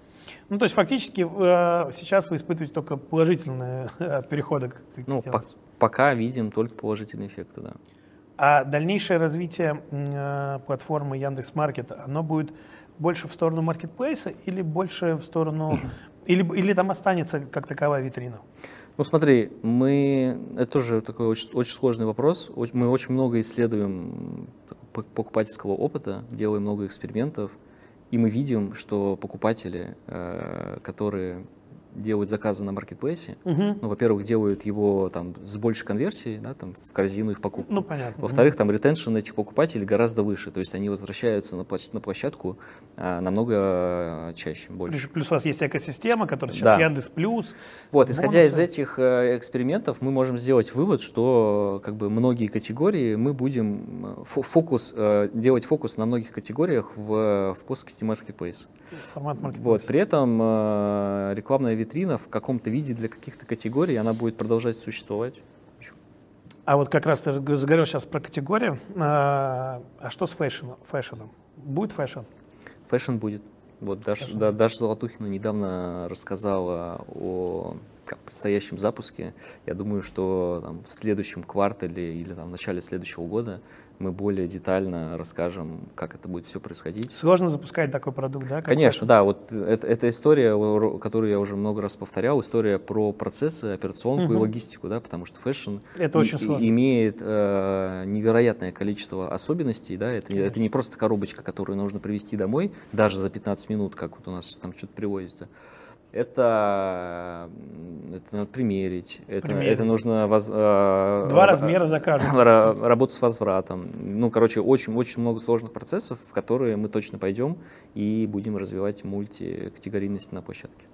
Ну, то есть фактически э, сейчас вы испытываете только положительные э, переходы. Ну, по пока видим только положительные эффекты, да. А дальнейшее развитие э, платформы Яндекс Маркет, оно будет больше в сторону маркетплейса или больше в сторону, или, или там останется как таковая витрина? Ну смотри, мы, это тоже такой очень, очень сложный вопрос. Мы очень много исследуем покупательского опыта, делаем много экспериментов, и мы видим, что покупатели, э, которые делают заказы на маркетплейсе, угу. ну, во-первых, делают его там с большей конверсией, да, там в корзину и в покупку. Ну, понятно. Во-вторых, там ретеншн этих покупателей гораздо выше, то есть они возвращаются на, площадь, на площадку а, намного а, чаще, больше. Плюс у вас есть экосистема, которая сейчас да. Яндекс Плюс. Вот, исходя бонусы. из этих э, экспериментов, мы можем сделать вывод, что как бы многие категории мы будем э, фокус, э, делать фокус на многих категориях в, в плоскости маркетплейса. Формат Вот, при этом рекламная витрина в каком-то виде для каких-то категорий, она будет продолжать существовать. А вот как раз ты заговорил сейчас про категории. А, а что с фэшн, фэшном? Будет fashion? Fashion будет. Вот Даша, да, Даша Золотухина недавно рассказала о как, предстоящем запуске. Я думаю, что там, в следующем квартале или там, в начале следующего года мы более детально расскажем, как это будет все происходить. Сложно запускать такой продукт, да? Конечно, да. Вот это, это история, которую я уже много раз повторял, история про процессы, операционку угу. и логистику, да, потому что fashion это и, очень сложно. имеет э, невероятное количество особенностей, да, это, это не просто коробочка, которую нужно привезти домой, даже за 15 минут, как вот у нас там что-то привозится это, это надо примерить, это, это нужно воз, э, два размера закажем, работать с возвратом. Ну, короче, очень-очень много сложных процессов, в которые мы точно пойдем и будем развивать мультикатегорийность на площадке.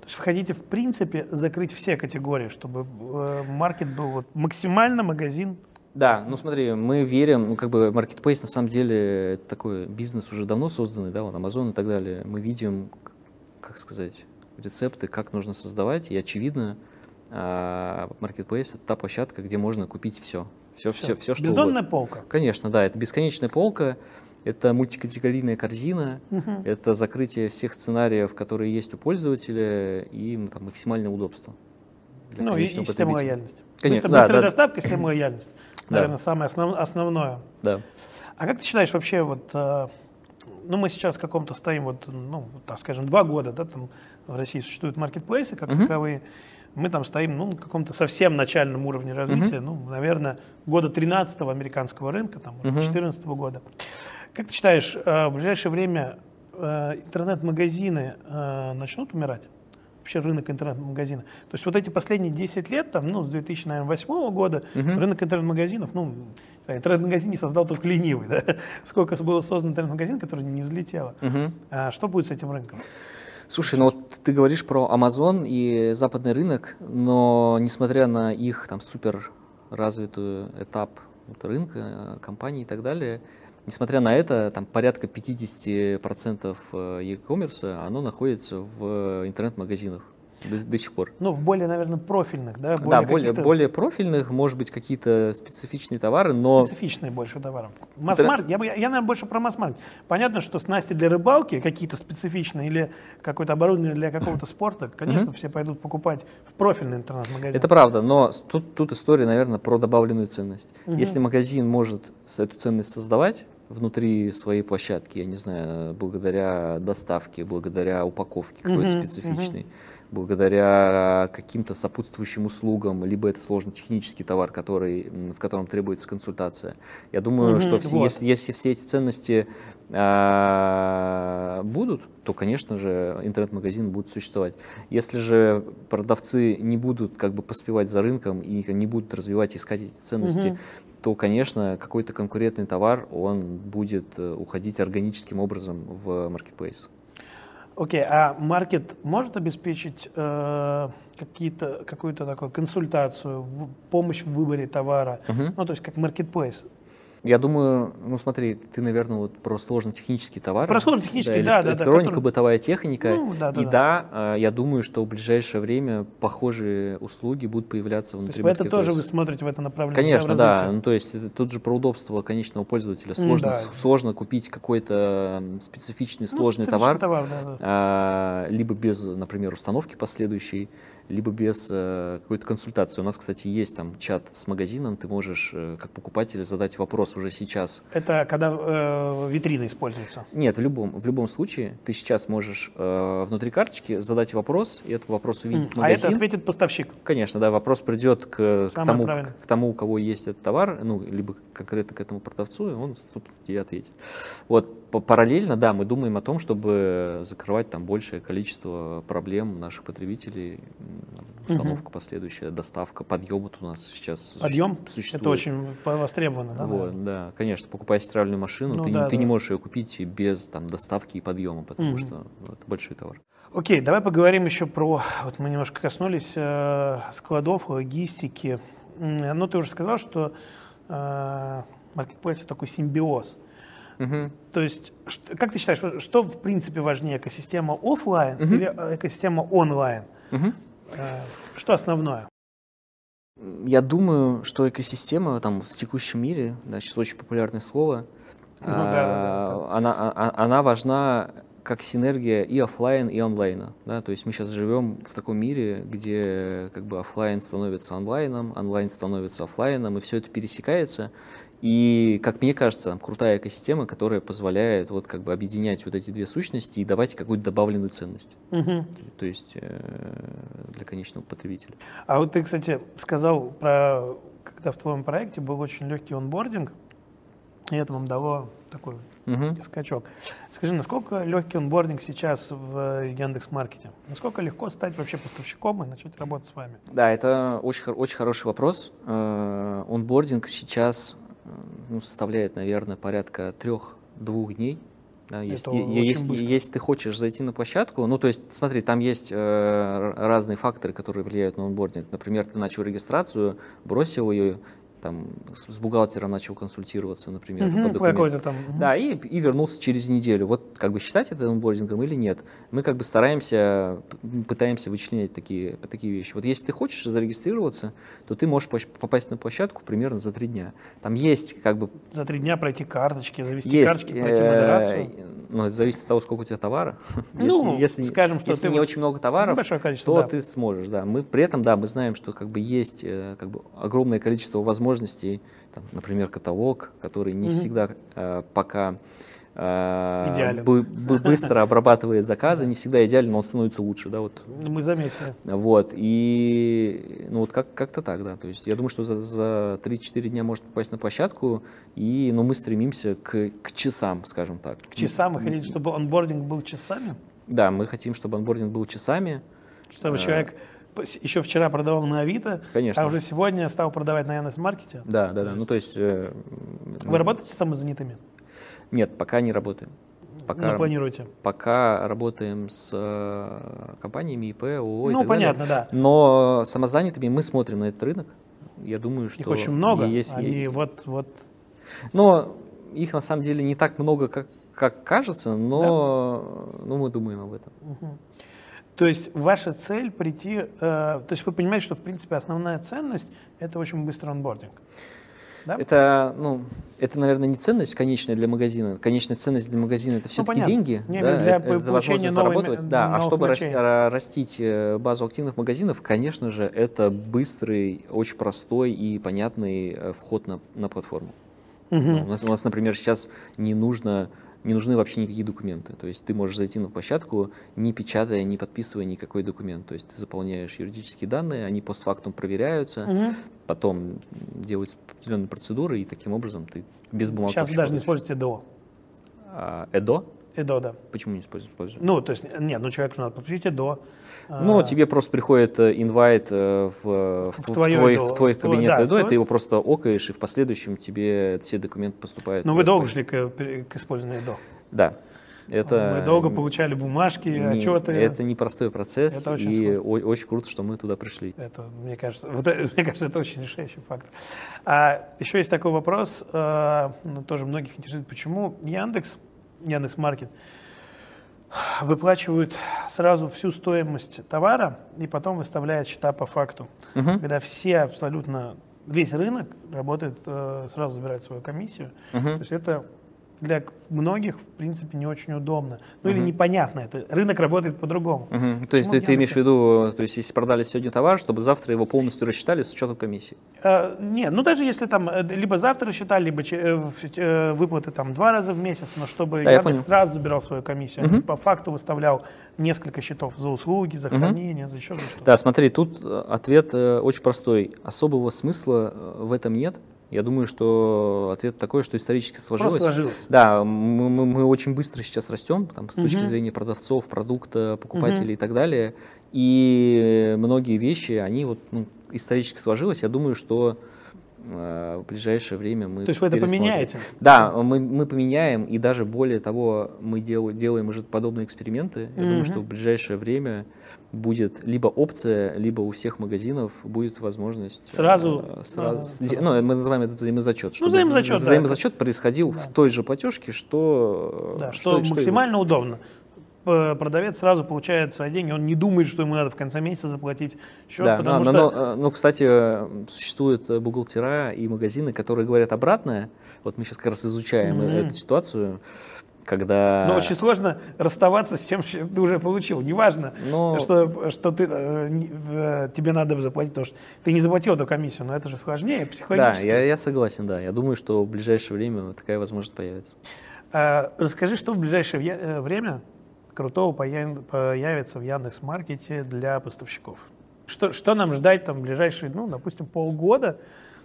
То есть вы хотите, в принципе, закрыть все категории, чтобы э, маркет был вот максимально магазин да, ну смотри, мы верим, ну как бы Marketplace на самом деле это такой бизнес уже давно созданный, да, вот Amazon и так далее. Мы видим, как сказать, рецепты, как нужно создавать, и очевидно, Marketplace — это та площадка, где можно купить все. Все, все, все, все что Бездонная угодно. полка. Конечно, да, это бесконечная полка, это мультикатегорийная корзина, угу. это закрытие всех сценариев, которые есть у пользователя, и там, максимальное удобство. Ну и, и система лояльности. Конечно, Быстро, да, быстрая да. доставка, система лояльности. Наверное, да. самое основ, основное. Да. А как ты считаешь вообще, вот, э, ну мы сейчас в каком-то стоим, вот, ну, так скажем, два года, да, там в России существуют маркетплейсы как uh-huh. таковые. Мы там стоим ну, на каком-то совсем начальном уровне развития, uh-huh. ну, наверное, года 13-го американского рынка, там, uh-huh. 14 -го года. Как ты считаешь, э, в ближайшее время э, интернет-магазины э, начнут умирать? Вообще рынок интернет-магазина. То есть вот эти последние 10 лет, там, ну, с 2008 года, Мгм. рынок интернет-магазинов, ну, интернет-магазин не создал только ленивый, да? Сколько было создано интернет-магазин, который не взлетело. Мгм. А что будет с этим рынком? Слушай, ну вот ты говоришь про Amazon и западный рынок, но несмотря на их там супер развитую этап вот рынка, э, компаний и так далее, несмотря на это, там порядка 50% э, e-commerce, оно находится в интернет-магазинах до, до сих пор. Ну, в более, наверное, профильных, да? да, более, более профильных, может быть, какие-то специфичные товары, но Специфичные больше товары. Масс-маркет, я, я, наверное, больше про масс-маркет. Понятно, что снасти для рыбалки какие-то специфичные или какое-то оборудование для какого-то спорта, конечно, все пойдут покупать в профильный интернет-магазин. Это правда, но тут, тут история, наверное, про добавленную ценность. Если магазин может эту ценность создавать внутри своей площадки, я не знаю, благодаря доставке, благодаря упаковке какой-то Мгм, специфичной, благодаря каким-то сопутствующим услугам, либо это сложно-технический товар, который, в котором требуется консультация. Я думаю, Мгм, что все- вот. если, если все эти ценности а, будут, то, конечно же, интернет-магазин будет существовать. Если же продавцы не будут как бы поспевать за рынком и не будут развивать, искать эти ценности, Мгм. То, конечно, какой-то конкурентный товар, он будет э, уходить органическим образом в маркетплейс. Окей, а маркет может обеспечить э, какие-то, какую-то такую консультацию, в- помощь в выборе товара? Мгм. Ну, то есть как маркетплейс. Я думаю, ну смотри, ты, наверное, вот про сложно-технические товары. Про сложно-технические, да, да, да, Электроника, которые- бытовая техника. Ну, да, да, и да. да, э, я думаю, что в ближайшее время похожие услуги будут появляться То внутри есть вы это тоже вы смотрите в это направление? Конечно, да. Ну, то есть это тут же про удобство конечного пользователя. Сложно, да. сложно купить какой-то специфичный, Ну, сложный специфичный товар, да, да. а, либо без, например, установки последующей, либо без э, какой-то консультации. У нас, кстати, есть там чат с магазином, ты можешь э, как покупатель задать вопрос уже сейчас. Это когда э, витрина используется. Нет, в любом, в любом случае ты сейчас можешь э, внутри карточки задать вопрос, и этот вопрос увидит А это магазин. ответит поставщик. Конечно, да, вопрос придет к, к тому, к, к тому, у кого есть этот товар, ну, либо конкретно к этому продавцу, и он, собственно, тебе ответит. Вот, параллельно, да, мы думаем о том, чтобы закрывать там большее количество проблем наших потребителей, установка последующая, доставка, подъем вот у нас сейчас Подъем? существует. Это очень востребовано, да? Вот, наверное? да, конечно, покупая стиральную машину, Ну ты, не- да, ты не да. можешь ее купить без там, доставки и подъема, потому Мгм. что это большой товар. Окей, давай поговорим еще про, вот мы немножко коснулись э, складов, логистики. Ну, ты уже сказал, что э, маркетплейс это такой симбиоз. Мгм. То есть, как ты считаешь, что- в принципе важнее, экосистема офлайн Мгм. или э, экосистема онлайн? Э, Что основное? Я думаю, что экосистема там в текущем мире, да, сейчас очень популярное слово, Ну да, да, да, а, Она, а- а- она важна как синергия и оффлайн, и онлайна. Да? То есть мы сейчас живем в таком мире, где как бы офлайн становится онлайном, онлайн становится оффлайном, и все это пересекается. И, как мне кажется, там крутая экосистема, которая позволяет вот как бы объединять вот эти две сущности и давать какую-то добавленную ценность. Мгм. То есть э, для конечного потребителя. А вот ты, кстати, сказал про, когда в твоем проекте был очень легкий онбординг, и это вам дало такой Мгм. скачок. Скажи, насколько легкий онбординг сейчас в Яндекс Маркете? Насколько легко стать вообще поставщиком и начать работать с вами? Да, это очень, очень хороший вопрос. Э, Онбординг сейчас ну, составляет, наверное, порядка трех-двух дней. Да, если, если, если ты хочешь зайти на площадку, ну то есть, смотри, там есть э, разные факторы, которые влияют на онбординг. Например, ты начал регистрацию, бросил ее, там, с бухгалтером начал консультироваться, например, Мгм, по документам. там. Да, и, и вернулся через неделю. Вот как бы считать это онбордингом или нет? Мы как бы стараемся, пытаемся вычленять такие, такие вещи. Вот если ты хочешь зарегистрироваться, то ты можешь попасть на площадку примерно за три дня. Там есть как бы За три дня пройти карточки, завести есть, карточки, пройти э, модерацию. ну, это зависит от того, сколько у тебя товара. Ну, если, скажем, что если ты не очень много товаров, то да. ты сможешь, да. Мы при этом, да, мы знаем, что как бы есть э, как бы огромное количество возможностей, там, например, каталог, который не Мгм. всегда э, пока Идеален. бы- бы- быстро обрабатывает заказы, не всегда идеально, но он становится лучше, да, вот. Мы заметили. Вот, и ну вот как- как-то так, да, то есть я думаю, что за, за 3-4 дня может попасть на площадку, и, ну, мы стремимся к, к часам, скажем так. К часам вы хотите, чтобы онбординг был часами? Да, мы хотим, чтобы онбординг был часами, Чтобы человек с- еще вчера продавал на Авито, Конечно. а уже сегодня стал продавать на Яндекс.Маркете? да, да, да, ну то есть... э, Вы работаете с самозанятыми? Нет, пока не работаем. Пока, Ну, планируете? пока работаем с э, компаниями ИП, ООО и Ну, так далее. понятно, да. Но самозанятыми мы смотрим на этот рынок. Я думаю, что Их очень много. есть- Они вот, вот Но их на самом деле не так много, как, как кажется, но ну, мы думаем об этом. То есть ваша цель прийти, э, то есть вы понимаете, что в принципе основная ценность это очень быстрый онбординг. Да? Это, ну, это, наверное, не ценность конечная для магазина. Конечная ценность для магазина это все-таки понятно. деньги, Не, да, для это, это возможность новой заработать. ме- Да, а чтобы расти- мелочей. ра- растить э, базу активных магазинов, конечно же, это быстрый, очень простой и понятный э, вход на, на платформу. Мгм. У, нас, у нас, например, сейчас не нужно не нужны вообще никакие документы. То есть ты можешь зайти на площадку, не печатая, не подписывая никакой документ. То есть ты заполняешь юридические данные, они постфактум проверяются, Мгм. потом делаются определенные процедуры, и таким образом ты без бумаг Сейчас вы даже не используете ЭДО. А, ЭДО? ЭДО, да. Почему не используешь? Ну, то есть, нет, ну человеку надо подключить ЭДО. Ну, А, тебе просто приходит э, инвайт э, в, в, В в твой, в твой в кабинет да, и ты его просто окаешь, и в последующем тебе все документы поступают. Ну, вы долго шли к, к использованию ЭДО? Да. Это Вы долго получали бумажки, не- отчеты? Это непростой процесс, Это очень и о- очень круто, что мы туда пришли. Это, мне кажется, вот мне кажется, это очень решающий фактор. А еще есть такой вопрос, э, ну, тоже многих интересует, почему Яндекс, Яндекс Маркет выплачивают сразу всю стоимость товара и потом выставляют счета по факту, Мгм. когда все абсолютно весь рынок работает, э, сразу забирает свою комиссию. То Мгм. есть это для многих, в принципе, не очень удобно. Ну или Мгм. непонятно это. Рынок работает по-другому. Мгм. То есть Почему ты, ты имеешь в виду, то есть если продали сегодня товар, чтобы завтра его полностью рассчитали с учетом комиссии? Э, Нет, ну даже если там э, либо завтра считали, либо э, э, выплаты там два раза в месяц, но чтобы Да, я Яндекс понял. сразу забирал свою комиссию, не по факту выставлял несколько счетов за услуги, за хранение, за еще за что-то. Да, смотри, тут э, ответ очень простой. Особого смысла в этом нет. Я думаю, что ответ такой, что исторически сложилось. Просто сложилось. Да, мы, мы- мы очень быстро сейчас растем, там, с точки Мгм. зрения продавцов, продукта, покупателей и так далее. И многие вещи, они вот ну, исторически сложилось. Я думаю, что э, в ближайшее время мы То есть вы это поменяете? Да, мы, мы поменяем, и даже более того, мы дел- делаем уже подобные эксперименты. Я думаю, Мгм. что в ближайшее время будет либо опция, либо у всех магазинов будет возможность э, Сразу, с- сразу. ну, мы называем это взаимозачет. чтобы взаимозачет, да, взаимозачет происходил Да. в той же платежке, что, Да, э, что, и максимально удобно. П- Продавец сразу получает свои деньги, он не думает, что ему надо в конце месяца заплатить счет, Да, потому но, что... но, э, но, кстати, э, существуют э, бухгалтера и магазины, которые говорят обратное. Вот мы сейчас как раз изучаем э, Мгм. эту ситуацию, когда... Но очень сложно расставаться с тем, что ты уже получил. Неважно, Но- что, что ты, э, э, тебе надо заплатить, потому что ты не заплатил эту комиссию, но это же сложнее Да, психологически. я, я согласен, да. Я думаю, что в ближайшее время такая возможность появится. А, Расскажи, что в ближайшее э, время крутого появ- появится в Яндекс.Маркете для поставщиков? Что, что нам ждать там в ближайшие, ну, допустим, полгода?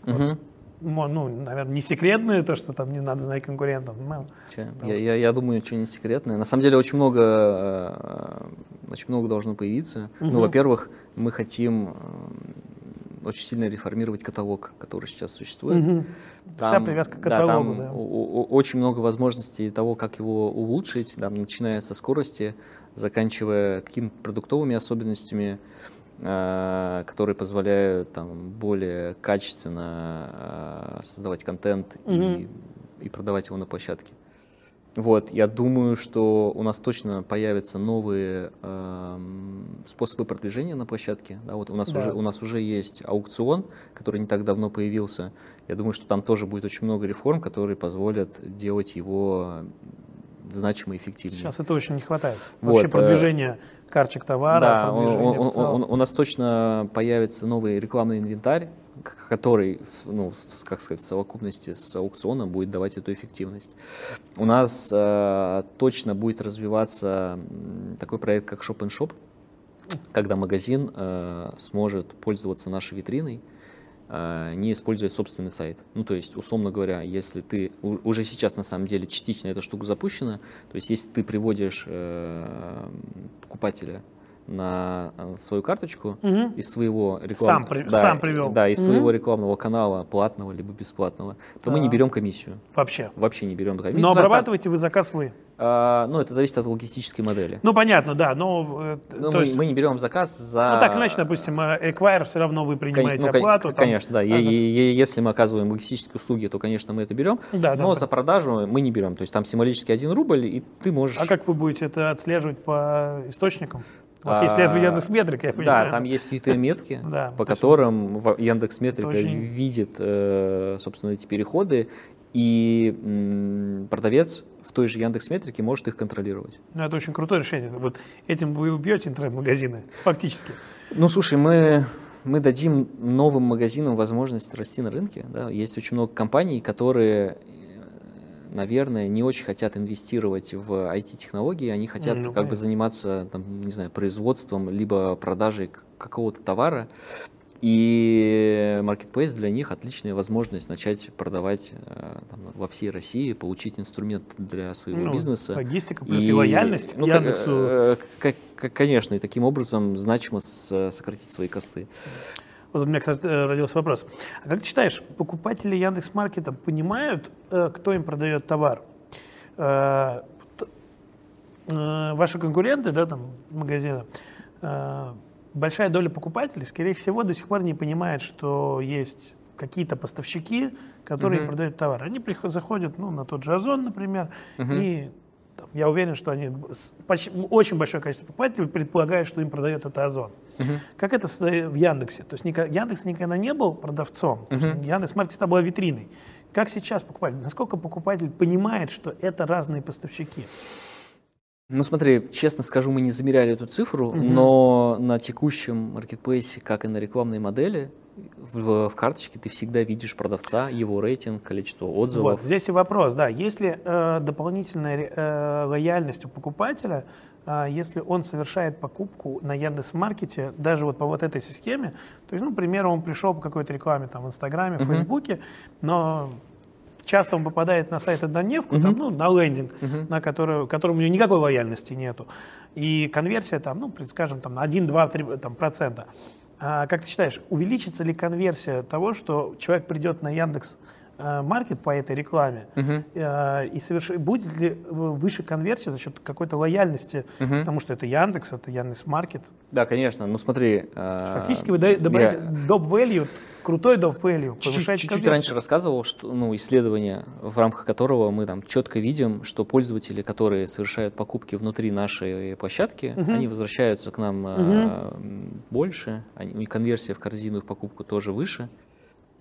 Мгм. Ну, наверное, не секретное то, что там не надо знать конкурентов. но Я, я, я думаю, ничего не секретное. На самом деле очень много, э, очень много должно появиться. Мгм. Ну, во-первых, мы хотим э, очень сильно реформировать каталог, который сейчас существует. Мгм. Вся привязка к да, каталогу, там да. о- о- очень много возможностей того, как его улучшить, да, начиная со скорости, заканчивая какими-то продуктовыми особенностями, которые позволяют там, более качественно э, создавать контент и, и продавать его на площадке. Вот, я думаю, что у нас точно появятся новые эм, способы продвижения на площадке. Да, вот у нас Да. уже у нас уже есть аукцион, который не так давно появился. Я думаю, что там тоже будет очень много реформ, которые позволят делать его значимо эффективнее. Сейчас это очень не хватает. Вот, Вообще э, продвижение карточек товара, Да, у, продвижение у- целом. у- у нас точно появится новый рекламный инвентарь, который, ну, как сказать, в совокупности с аукционом будет давать эту эффективность. У нас э, точно будет развиваться такой проект, как Shop and Shop, когда магазин э, сможет пользоваться нашей витриной, не используя собственный сайт. Ну, то есть, условно говоря, если ты уже сейчас на самом деле частично эта штука запущена, то есть, если ты приводишь э, покупателя на э, свою карточку Мгм. из своего рекламного, Сам при- сам привел. да, из своего Мгм. рекламного канала платного либо бесплатного, то мы не берем комиссию, Вообще. вообще не берем комиссию. Но Ну, там- обрабатываете вы заказ вы. а, ну, это зависит от логистической модели. Ну, понятно, да, но... э, Ну, то мы, есть, мы не берем заказ за... ну, так иначе, допустим, Эквайр все равно вы Кон- принимаете ну, кон- оплату. там. Конечно, да. Ага. е- е- Если мы оказываем логистические услуги, то, конечно, мы это берем. Да, да, но да. за продажу мы не берем. То есть там символически 1 рубль, и ты можешь... А как вы будете это отслеживать по источникам? У вас А, есть этого Яндекс Метрика, я Да, понимаю. там есть UTM-метки, Да, по которым Яндекс Метрика видит, э, собственно, эти переходы, и продавец в той же Яндекс Метрике может их контролировать. Ну, это очень крутое решение. Вот этим вы убьете интернет-магазины, фактически. Ну, слушай, мы, мы дадим новым магазинам возможность расти на рынке. Да? Есть очень много компаний, которые, наверное, не очень хотят инвестировать в IT-технологии, они хотят Ну, как понятно. бы заниматься, там, не знаю, производством либо продажей какого-то товара. И Marketplace для них отличная возможность начать продавать э, там, во всей России, получить инструмент для своего Ну, бизнеса. Логистика плюс и, лояльность ну, к как- Яндексу. э, как- как- конечно, и таким образом значимо сократить свои косты. Вот у меня, кстати, э, родился вопрос. А как ты считаешь, покупатели Яндекс.Маркета понимают, э, кто им продает товар? Э, Ваши конкуренты, да, там, магазины, э, большая доля покупателей, скорее всего, до сих пор не понимает, что есть какие-то поставщики, которые Мгм. продают товар. Они приход- заходят ну, на тот же Озон, например, Мгм. и там, я уверен, что они почти- очень большое количество покупателей предполагает, что им продает это Озон. Мгм. Как это в Яндексе? То есть Яндекс никогда не был продавцом. Мгм. Яндекс Маркет всегда была витриной. Как сейчас покупатель? Насколько покупатель понимает, что это разные поставщики? Ну смотри, честно скажу, мы не замеряли эту цифру, Мгм. но на текущем маркетплейсе, как и на рекламной модели, в, в карточке ты всегда видишь продавца, его рейтинг, количество Вот, отзывов. здесь и вопрос, да. Если э, дополнительная э, лояльность у покупателя, э, если он совершает покупку на Яндекс.Маркете, даже вот по вот этой системе, то есть, ну, к примеру, он пришел по какой-то рекламе там в Инстаграме, в. Фейсбуке, но часто он попадает на сайт однодневку, Мгм. там, ну, на лендинг, Мгм. на который, которому у него никакой лояльности нету. И конверсия там, ну, скажем, там на 1, 2, 3 там, процента. А как ты считаешь, увеличится ли конверсия того, что человек придет на Яндекс Маркет по этой рекламе, э, и соверш... будет ли э, выше конверсия за счет какой-то лояльности, Мгм. потому что это Яндекс, это Яндекс Маркет. Да, конечно. Ну смотри. э, Фактически вы добавляете я доп. value, крутой доп. value, Чуть-чуть раньше рассказывал, что ну, исследование, в рамках которого мы там четко видим, что пользователи, которые совершают покупки внутри нашей площадки, Мгм. они возвращаются к нам э, м, больше, они- конверсия в корзину их покупку тоже выше.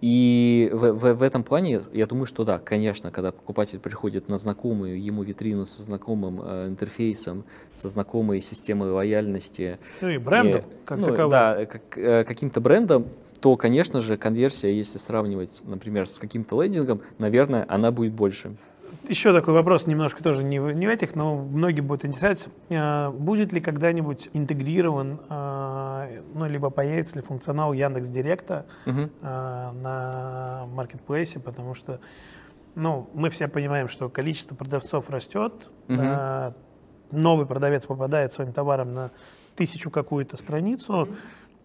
И в, в- в этом плане я думаю, что да, конечно, когда покупатель приходит на знакомую ему витрину со знакомым э, интерфейсом, со знакомой системой лояльности, Ну и брендом, и, как ну, таковым. Да, как, э, каким-то брендом, то, конечно же, конверсия, если сравнивать, например, с каким-то лендингом, наверное, она будет больше. Еще такой вопрос, немножко тоже не в, не в этих, но многие будут интересоваться. Э, Будет ли когда-нибудь интегрирован, э, ну, либо появится ли функционал Яндекс Директа Мгм. э, на маркетплейсе, потому что, ну, мы все понимаем, что количество продавцов растет, э, новый продавец попадает своим товаром на тысячу какую-то страницу,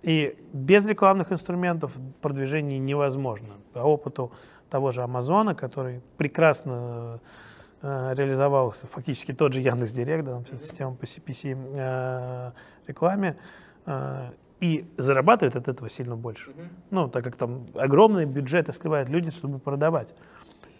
и без рекламных инструментов продвижение невозможно. По опыту того же Амазона, который прекрасно э, реализовался, фактически тот же Яндекс Директ, да, система по CPC э, рекламе, э, и зарабатывает от этого сильно больше. Ну, так как там огромные бюджеты сливают люди, чтобы продавать.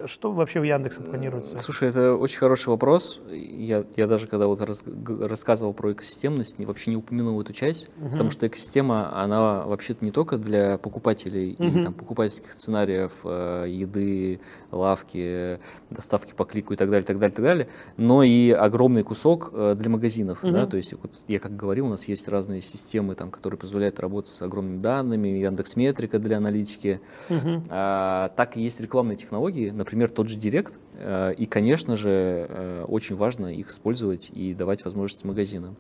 Что вообще в Яндексе планируется? Слушай, это очень хороший вопрос. Я, я даже когда вот раз, рассказывал про экосистемность, вообще не упомянул эту часть, угу. потому что экосистема, она вообще-то не только для покупателей угу. и там, покупательских сценариев, э, еды, лавки, доставки по клику и так далее, так далее, так далее, но и огромный кусок э, для магазинов. Угу. Да? То есть, вот, я как говорил, у нас есть разные системы, там, которые позволяют работать с огромными данными, Яндекс Метрика для аналитики. Угу. А, так и есть рекламные технологии, например, тот же Директ, э, и, конечно же, э, очень важно их использовать и давать возможности магазинам.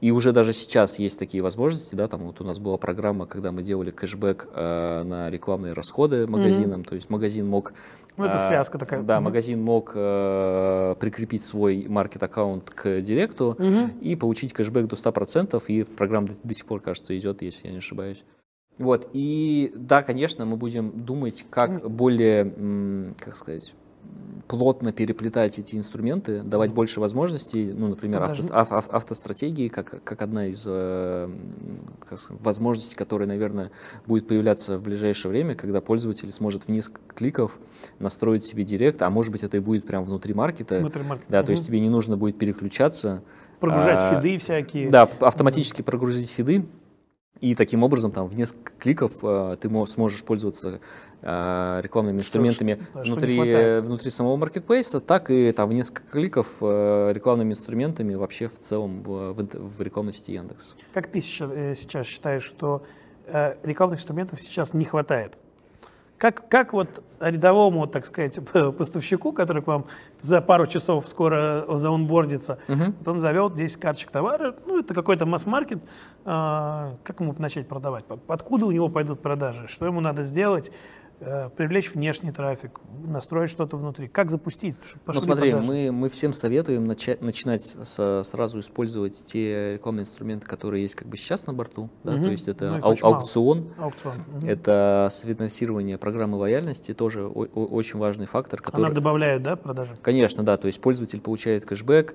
И уже даже сейчас есть такие возможности, да, там вот у нас была программа, когда мы делали кэшбэк э, на рекламные расходы магазинам, mm-hmm. то есть магазин мог ну, это э, связка такая. Да, mm-hmm. магазин мог э, прикрепить свой маркет-аккаунт к директу mm-hmm. и получить кэшбэк до 100%, и программа до, до сих пор, кажется, идет, если я не ошибаюсь. Вот, и да, конечно, мы будем думать, как более, как сказать, плотно переплетать эти инструменты, давать больше возможностей, ну, например, авто, ав, ав, автостратегии, как, как одна из э, как сказать, возможностей, которая, наверное, будет появляться в ближайшее время, когда пользователь сможет в несколько кликов настроить себе директ, а может быть это и будет прямо внутри маркета, внутри маркета. да, угу. то есть тебе не нужно будет переключаться. Прогружать а, фиды всякие. Да, автоматически прогрузить фиды, и таким образом там в несколько кликов э, ты сможешь пользоваться э, рекламными инструментами что, внутри, внутри самого маркетплейса, так и там в несколько кликов э, рекламными инструментами вообще в целом в, в, в рекламной сети Яндекс. Как ты сейчас, э, сейчас считаешь, что э, рекламных инструментов сейчас не хватает? Как, как вот рядовому, так сказать, поставщику, который к вам за пару часов скоро заонбордится, uh-huh. вот он завел 10 карточек товара, ну, это какой-то масс-маркет, э, как ему начать продавать? Откуда у него пойдут продажи? Что ему надо сделать? Э, привлечь внешний трафик, настроить что-то внутри. Как запустить? Ну смотри, мы, мы всем советуем начать, начинать с, сразу использовать те рекламные инструменты, которые есть как бы сейчас на борту. Да? Угу. То есть это ну, ау- аукцион, аукцион. Угу. это софинансирование программы лояльности, тоже о- о- очень важный фактор. Который... Она добавляет, да, продажи? Конечно, да. То есть пользователь получает кэшбэк,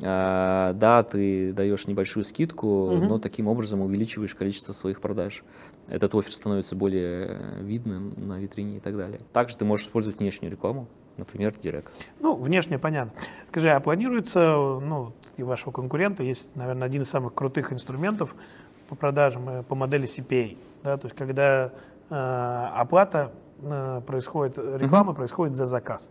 да, ты даешь небольшую скидку, угу. но таким образом увеличиваешь количество своих продаж. Этот офер становится более видным на витрине и так далее. Также ты можешь использовать внешнюю рекламу, например, Директ. Ну, внешне понятно. Скажи, а планируется, ну, и вашего конкурента есть, наверное, один из самых крутых инструментов по продажам э, по модели CPA, да, то есть когда э, оплата э, происходит, реклама uh происходит за заказ.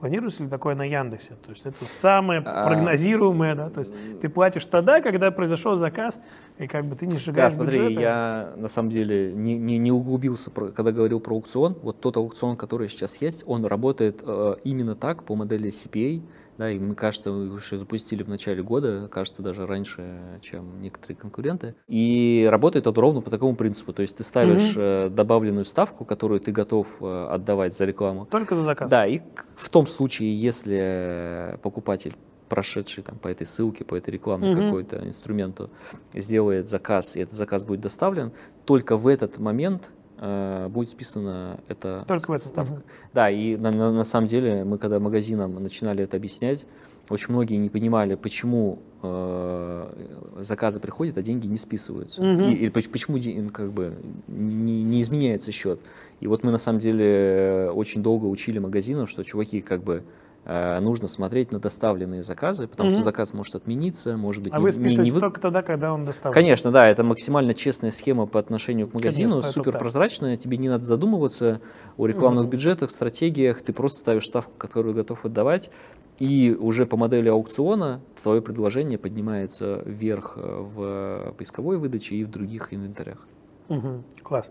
Планируется ли такое на Яндексе? То есть это самое а. прогнозируемое, да? То есть ты платишь тогда, когда произошел заказ, и как бы ты не сжигаешь Да, смотри, бюджета. я на самом деле не, не, не углубился, когда говорил про аукцион. Вот тот аукцион, который сейчас есть, он работает э, именно так по модели CPA, да, и мы, кажется, уже запустили в начале года, кажется, даже раньше, чем некоторые конкуренты. И работает он ровно по такому принципу. То есть ты ставишь mm добавленную ставку, которую ты готов э, отдавать за рекламу. Только за заказ. Да, и в том случае, если покупатель прошедший там, по этой ссылке, по этой рекламной mm какой-то инструменту, сделает заказ, и этот заказ будет доставлен, только в этот момент будет списана эта Только в ставка. Угу. Да, и на, на, на самом деле мы когда магазинам начинали это объяснять, очень многие не понимали, почему э, заказы приходят, а деньги не списываются. Угу. И, и почему как бы, не, не изменяется счет. И вот мы на самом деле очень долго учили магазинов, что чуваки как бы Э, нужно смотреть на доставленные заказы, потому mm-hmm. что заказ может отмениться, может быть... А не, вы списываете не, не только тогда, когда он доставлен? Конечно, да, это максимально честная схема по отношению к магазину, Конечно, супер прозрачная, тебе не надо задумываться о рекламных mm-hmm. бюджетах, стратегиях, ты просто ставишь ставку, которую готов отдавать, и уже по модели аукциона твое предложение поднимается вверх э, в поисковой выдаче и в других инвентарях. Угу, класс.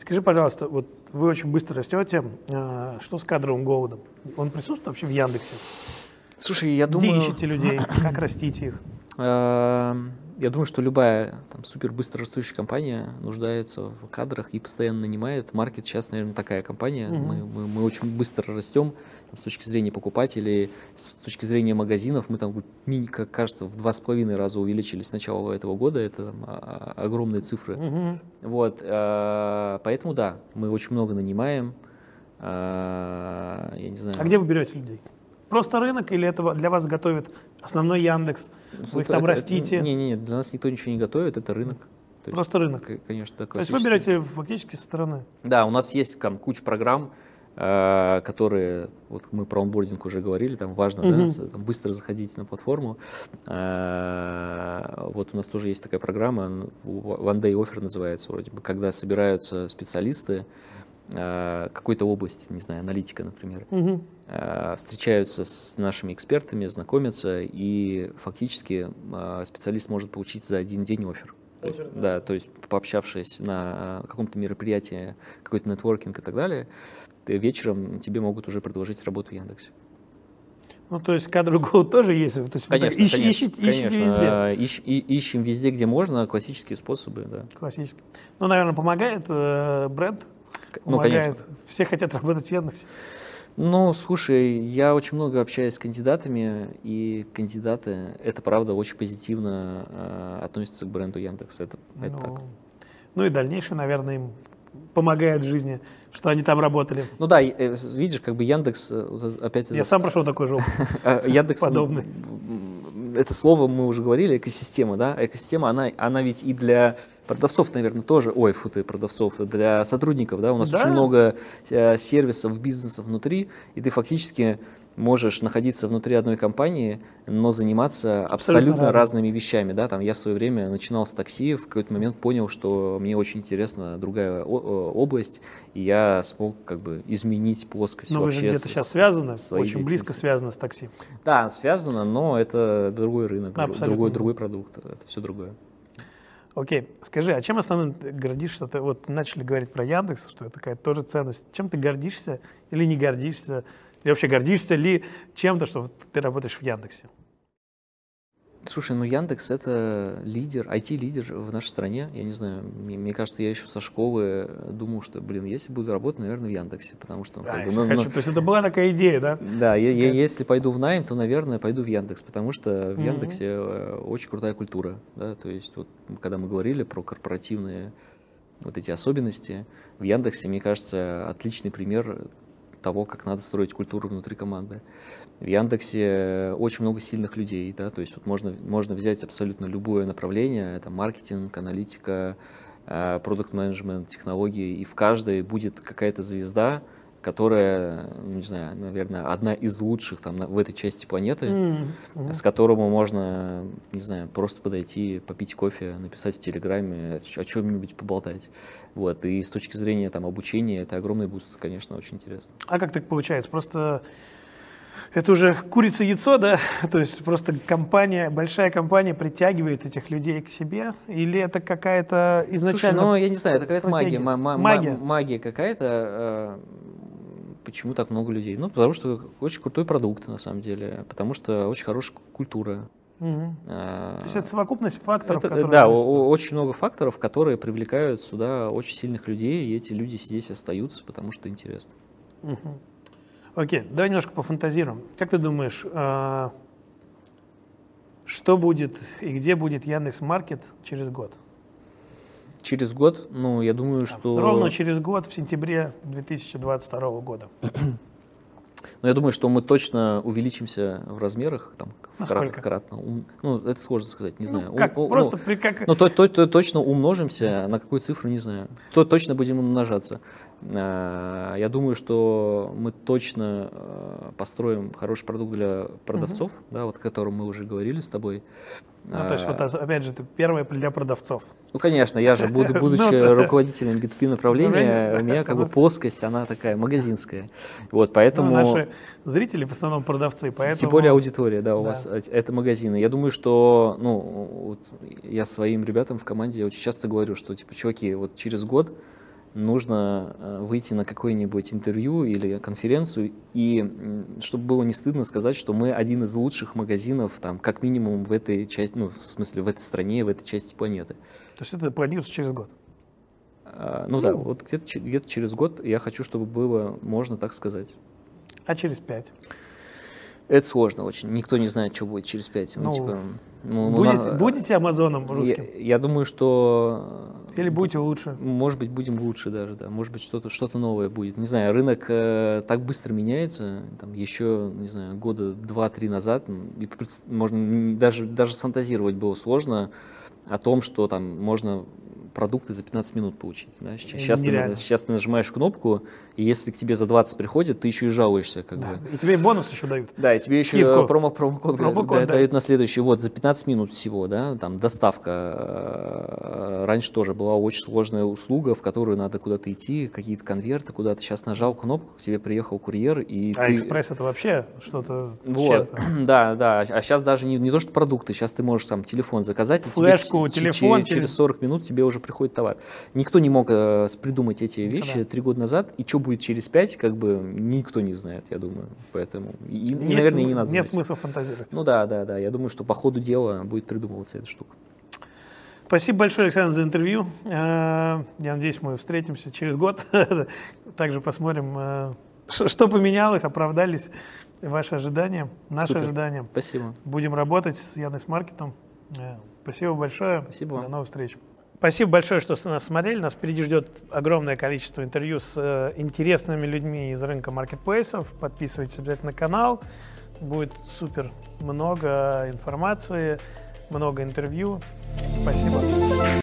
Скажи, пожалуйста, вот вы очень быстро растете. А, что с кадровым голодом? Он присутствует вообще в Яндексе? Слушай, я думаю... Где ищете людей? Как растите их? Я думаю, что любая там, супер быстро растущая компания нуждается в кадрах и постоянно нанимает. Маркет сейчас, наверное, такая компания. Угу. Мы, мы, мы очень быстро растем там, с точки зрения покупателей, с точки зрения магазинов. Мы там, как кажется, в два с половиной раза увеличились с начала этого года. Это там, а, а, огромные цифры. Угу. Вот, э, поэтому да, мы очень много нанимаем. Я не знаю. А где вы берете людей? Просто рынок или это для вас готовит основной Яндекс? Вы их там это, растите? Не, не, не, для нас никто ничего не готовит, это рынок. То Просто есть, рынок. Конечно, да, То есть вы берете фактически со стороны? Да, у нас есть там куча программ, э, которые, вот мы про онбординг уже говорили, там важно mm да, там, быстро заходить на платформу. Э, вот у нас тоже есть такая программа, One Day Offer называется вроде бы, когда собираются специалисты, Э, какой-то области, не знаю, аналитика, например, угу. Встречаются с нашими экспертами, знакомятся, и фактически э, специалист может получить за один день офер. То есть, да, то есть пообщавшись на каком-то мероприятии, какой-то нетворкинг и так далее, ты вечером тебе могут уже предложить работу в Яндексе. Ну, то есть кадровый голод тоже есть. То есть конечно, ищ, конечно, ищите, конечно. ищите везде. Ищ, и, ищем везде, где можно, классические способы, да. Классические. Ну, наверное, помогает э, бренд ну, конечно. Все хотят работать в Яндексе. Ну, слушай, я очень много общаюсь с кандидатами, и кандидаты, это правда, очень позитивно э, относятся к бренду Яндекс. Это, это ну, так. Ну и дальнейшее, наверное, им помогает в жизни, что они там работали. Ну да, э, видишь, как бы Яндекс э, опять... Я сам прошел такой же. Яндекс подобный. Это слово мы уже говорили, экосистема, да? Экосистема, она, она ведь и для продавцов, наверное, тоже, ой, фу ты, продавцов, для сотрудников, да, у нас да. очень много э, сервисов, бизнесов внутри, и ты фактически можешь находиться внутри одной компании, но заниматься абсолютно, абсолютно разными вещами, да, там я в свое время начинал с такси, в какой-то момент понял, что мне очень интересна другая область, и я смог как бы изменить плоскость но вообще. Вы где-то сейчас связаны, очень близко связано с такси. Да, связано, но это другой рынок, другой, другой продукт, это все другое. Окей, скажи, а чем основным ты гордишься? Ты вот начали говорить про Яндекс, что это такая тоже ценность. Чем ты гордишься или не гордишься? Или вообще гордишься ли чем-то, что ты работаешь в Яндексе? Слушай, ну Яндекс это лидер, IT-лидер в нашей стране. Я не знаю, мне, мне кажется, я еще со школы думал, что, блин, если буду работать, наверное, в Яндексе, потому что... Ну, да, как бы, ну, хочу. Ну, То есть это была такая идея, да? Да, я, я, если пойду в найм, то, наверное, пойду в Яндекс, потому что в Яндексе mm-hmm. очень крутая культура, да, то есть вот когда мы говорили про корпоративные вот эти особенности, в Яндексе, мне кажется, отличный пример того, как надо строить культуру внутри команды. В Яндексе очень много сильных людей, да, то есть вот можно, можно взять абсолютно любое направление, это маркетинг, аналитика, э, продукт менеджмент технологии, и в каждой будет какая-то звезда, которая, не знаю, наверное, одна из лучших там в этой части планеты, mm-hmm. с которому можно, не знаю, просто подойти, попить кофе, написать в Телеграме, о чем-нибудь поболтать. Вот. И с точки зрения там, обучения это огромный boost, конечно, очень интересно. А как так получается? Просто это уже курица-яйцо, да? То есть просто компания, большая компания притягивает этих людей к себе? Или это какая-то изначально... Слушай, ну, я не знаю, это какая-то магия. Магия? Магия какая-то. Э, Почему так много людей? Ну, потому что очень крутой продукт, на самом деле, потому что очень хорошая культура. Угу. А, То есть это совокупность факторов, это, которые... Да, очень много факторов, которые привлекают сюда очень сильных людей, и эти люди здесь остаются, потому что интересно. Угу. Окей, давай немножко пофантазируем. Как ты думаешь, а, что будет и где будет Яндекс Маркет через год? Через год, ну, я думаю, что... Ровно через год, в сентябре 2022 года. Но я думаю, что мы точно увеличимся в размерах, там, в крат, кратно. Ну, это сложно сказать, не ну, знаю. Как? У, Просто ну, при как... Ну, то, то, то, точно умножимся, на какую цифру, не знаю. То точно будем умножаться. А, я думаю, что мы точно а, построим хороший продукт для продавцов, угу. да, вот о котором мы уже говорили с тобой. Ну, то есть, вот, а, опять же, это первое для продавцов. Ну, конечно, я же, буду, будучи ну, руководителем B2B направления, у меня как бы плоскость, она такая магазинская. Вот, поэтому... Ну, наши зрители в основном продавцы, поэтому... Тем более аудитория, да, у да. вас это магазины. Я думаю, что, ну, вот я своим ребятам в команде очень часто говорю, что, типа, чуваки, вот через год нужно э, выйти на какое-нибудь интервью или конференцию, и чтобы было не стыдно сказать, что мы один из лучших магазинов, там, как минимум в этой части, ну, в смысле, в этой стране, в этой части планеты. То есть это планируется через год? А, ну, ну да, вот где-то где через год я хочу, чтобы было, можно так сказать. А через пять? Это сложно очень. Никто не знает, что будет через пять. Ну, ну, типа, ну, будет, на... Будете Амазоном русским? Я, я думаю, что... Или будете лучше? Может быть, будем лучше даже, да. Может быть, что-то что новое будет. Не знаю, рынок э, так быстро меняется. Там еще, не знаю, года два-три назад, и, можно даже, даже сфантазировать было сложно о том, что там можно продукты за 15 минут получить. Да? Сейчас, ты, сейчас ты нажимаешь кнопку, и если к тебе за 20 приходит, ты еще и жалуешься. Как да. бы. И тебе бонус еще дают. Да, и тебе еще Скидку. промо, промокод, промокод да, да. дают на следующий. Вот, за 15 минут всего, да, там доставка. Э, раньше тоже была очень сложная услуга, в которую надо куда-то идти, какие-то конверты куда-то. Сейчас нажал кнопку, к тебе приехал курьер, и А ты... экспресс это вообще что-то Вот, да, да. А сейчас даже не, не то, что продукты, сейчас ты можешь там телефон заказать, и Флешку, тебе, телефон, через, через 40 минут тебе уже приходит товар. Никто не мог э, придумать эти вещи три года назад, и что будет через пять, как бы никто не знает, я думаю. Поэтому, и, нет, наверное, не надо Нет знать. смысла фантазировать. Ну да, да, да. Я думаю, что по ходу дела будет придумываться эта штука. Спасибо большое, Александр, за интервью. Э, я надеюсь, мы встретимся через год. Также посмотрим, э, что поменялось, оправдались ваши ожидания, наши Супер. ожидания. Спасибо. Будем работать с Яндекс.Маркетом. Э, спасибо большое. Спасибо. До новых встреч. Спасибо большое, что нас смотрели. Нас впереди ждет огромное количество интервью с интересными людьми из рынка маркетплейсов. Подписывайтесь обязательно на канал. Будет супер много информации, много интервью. Спасибо.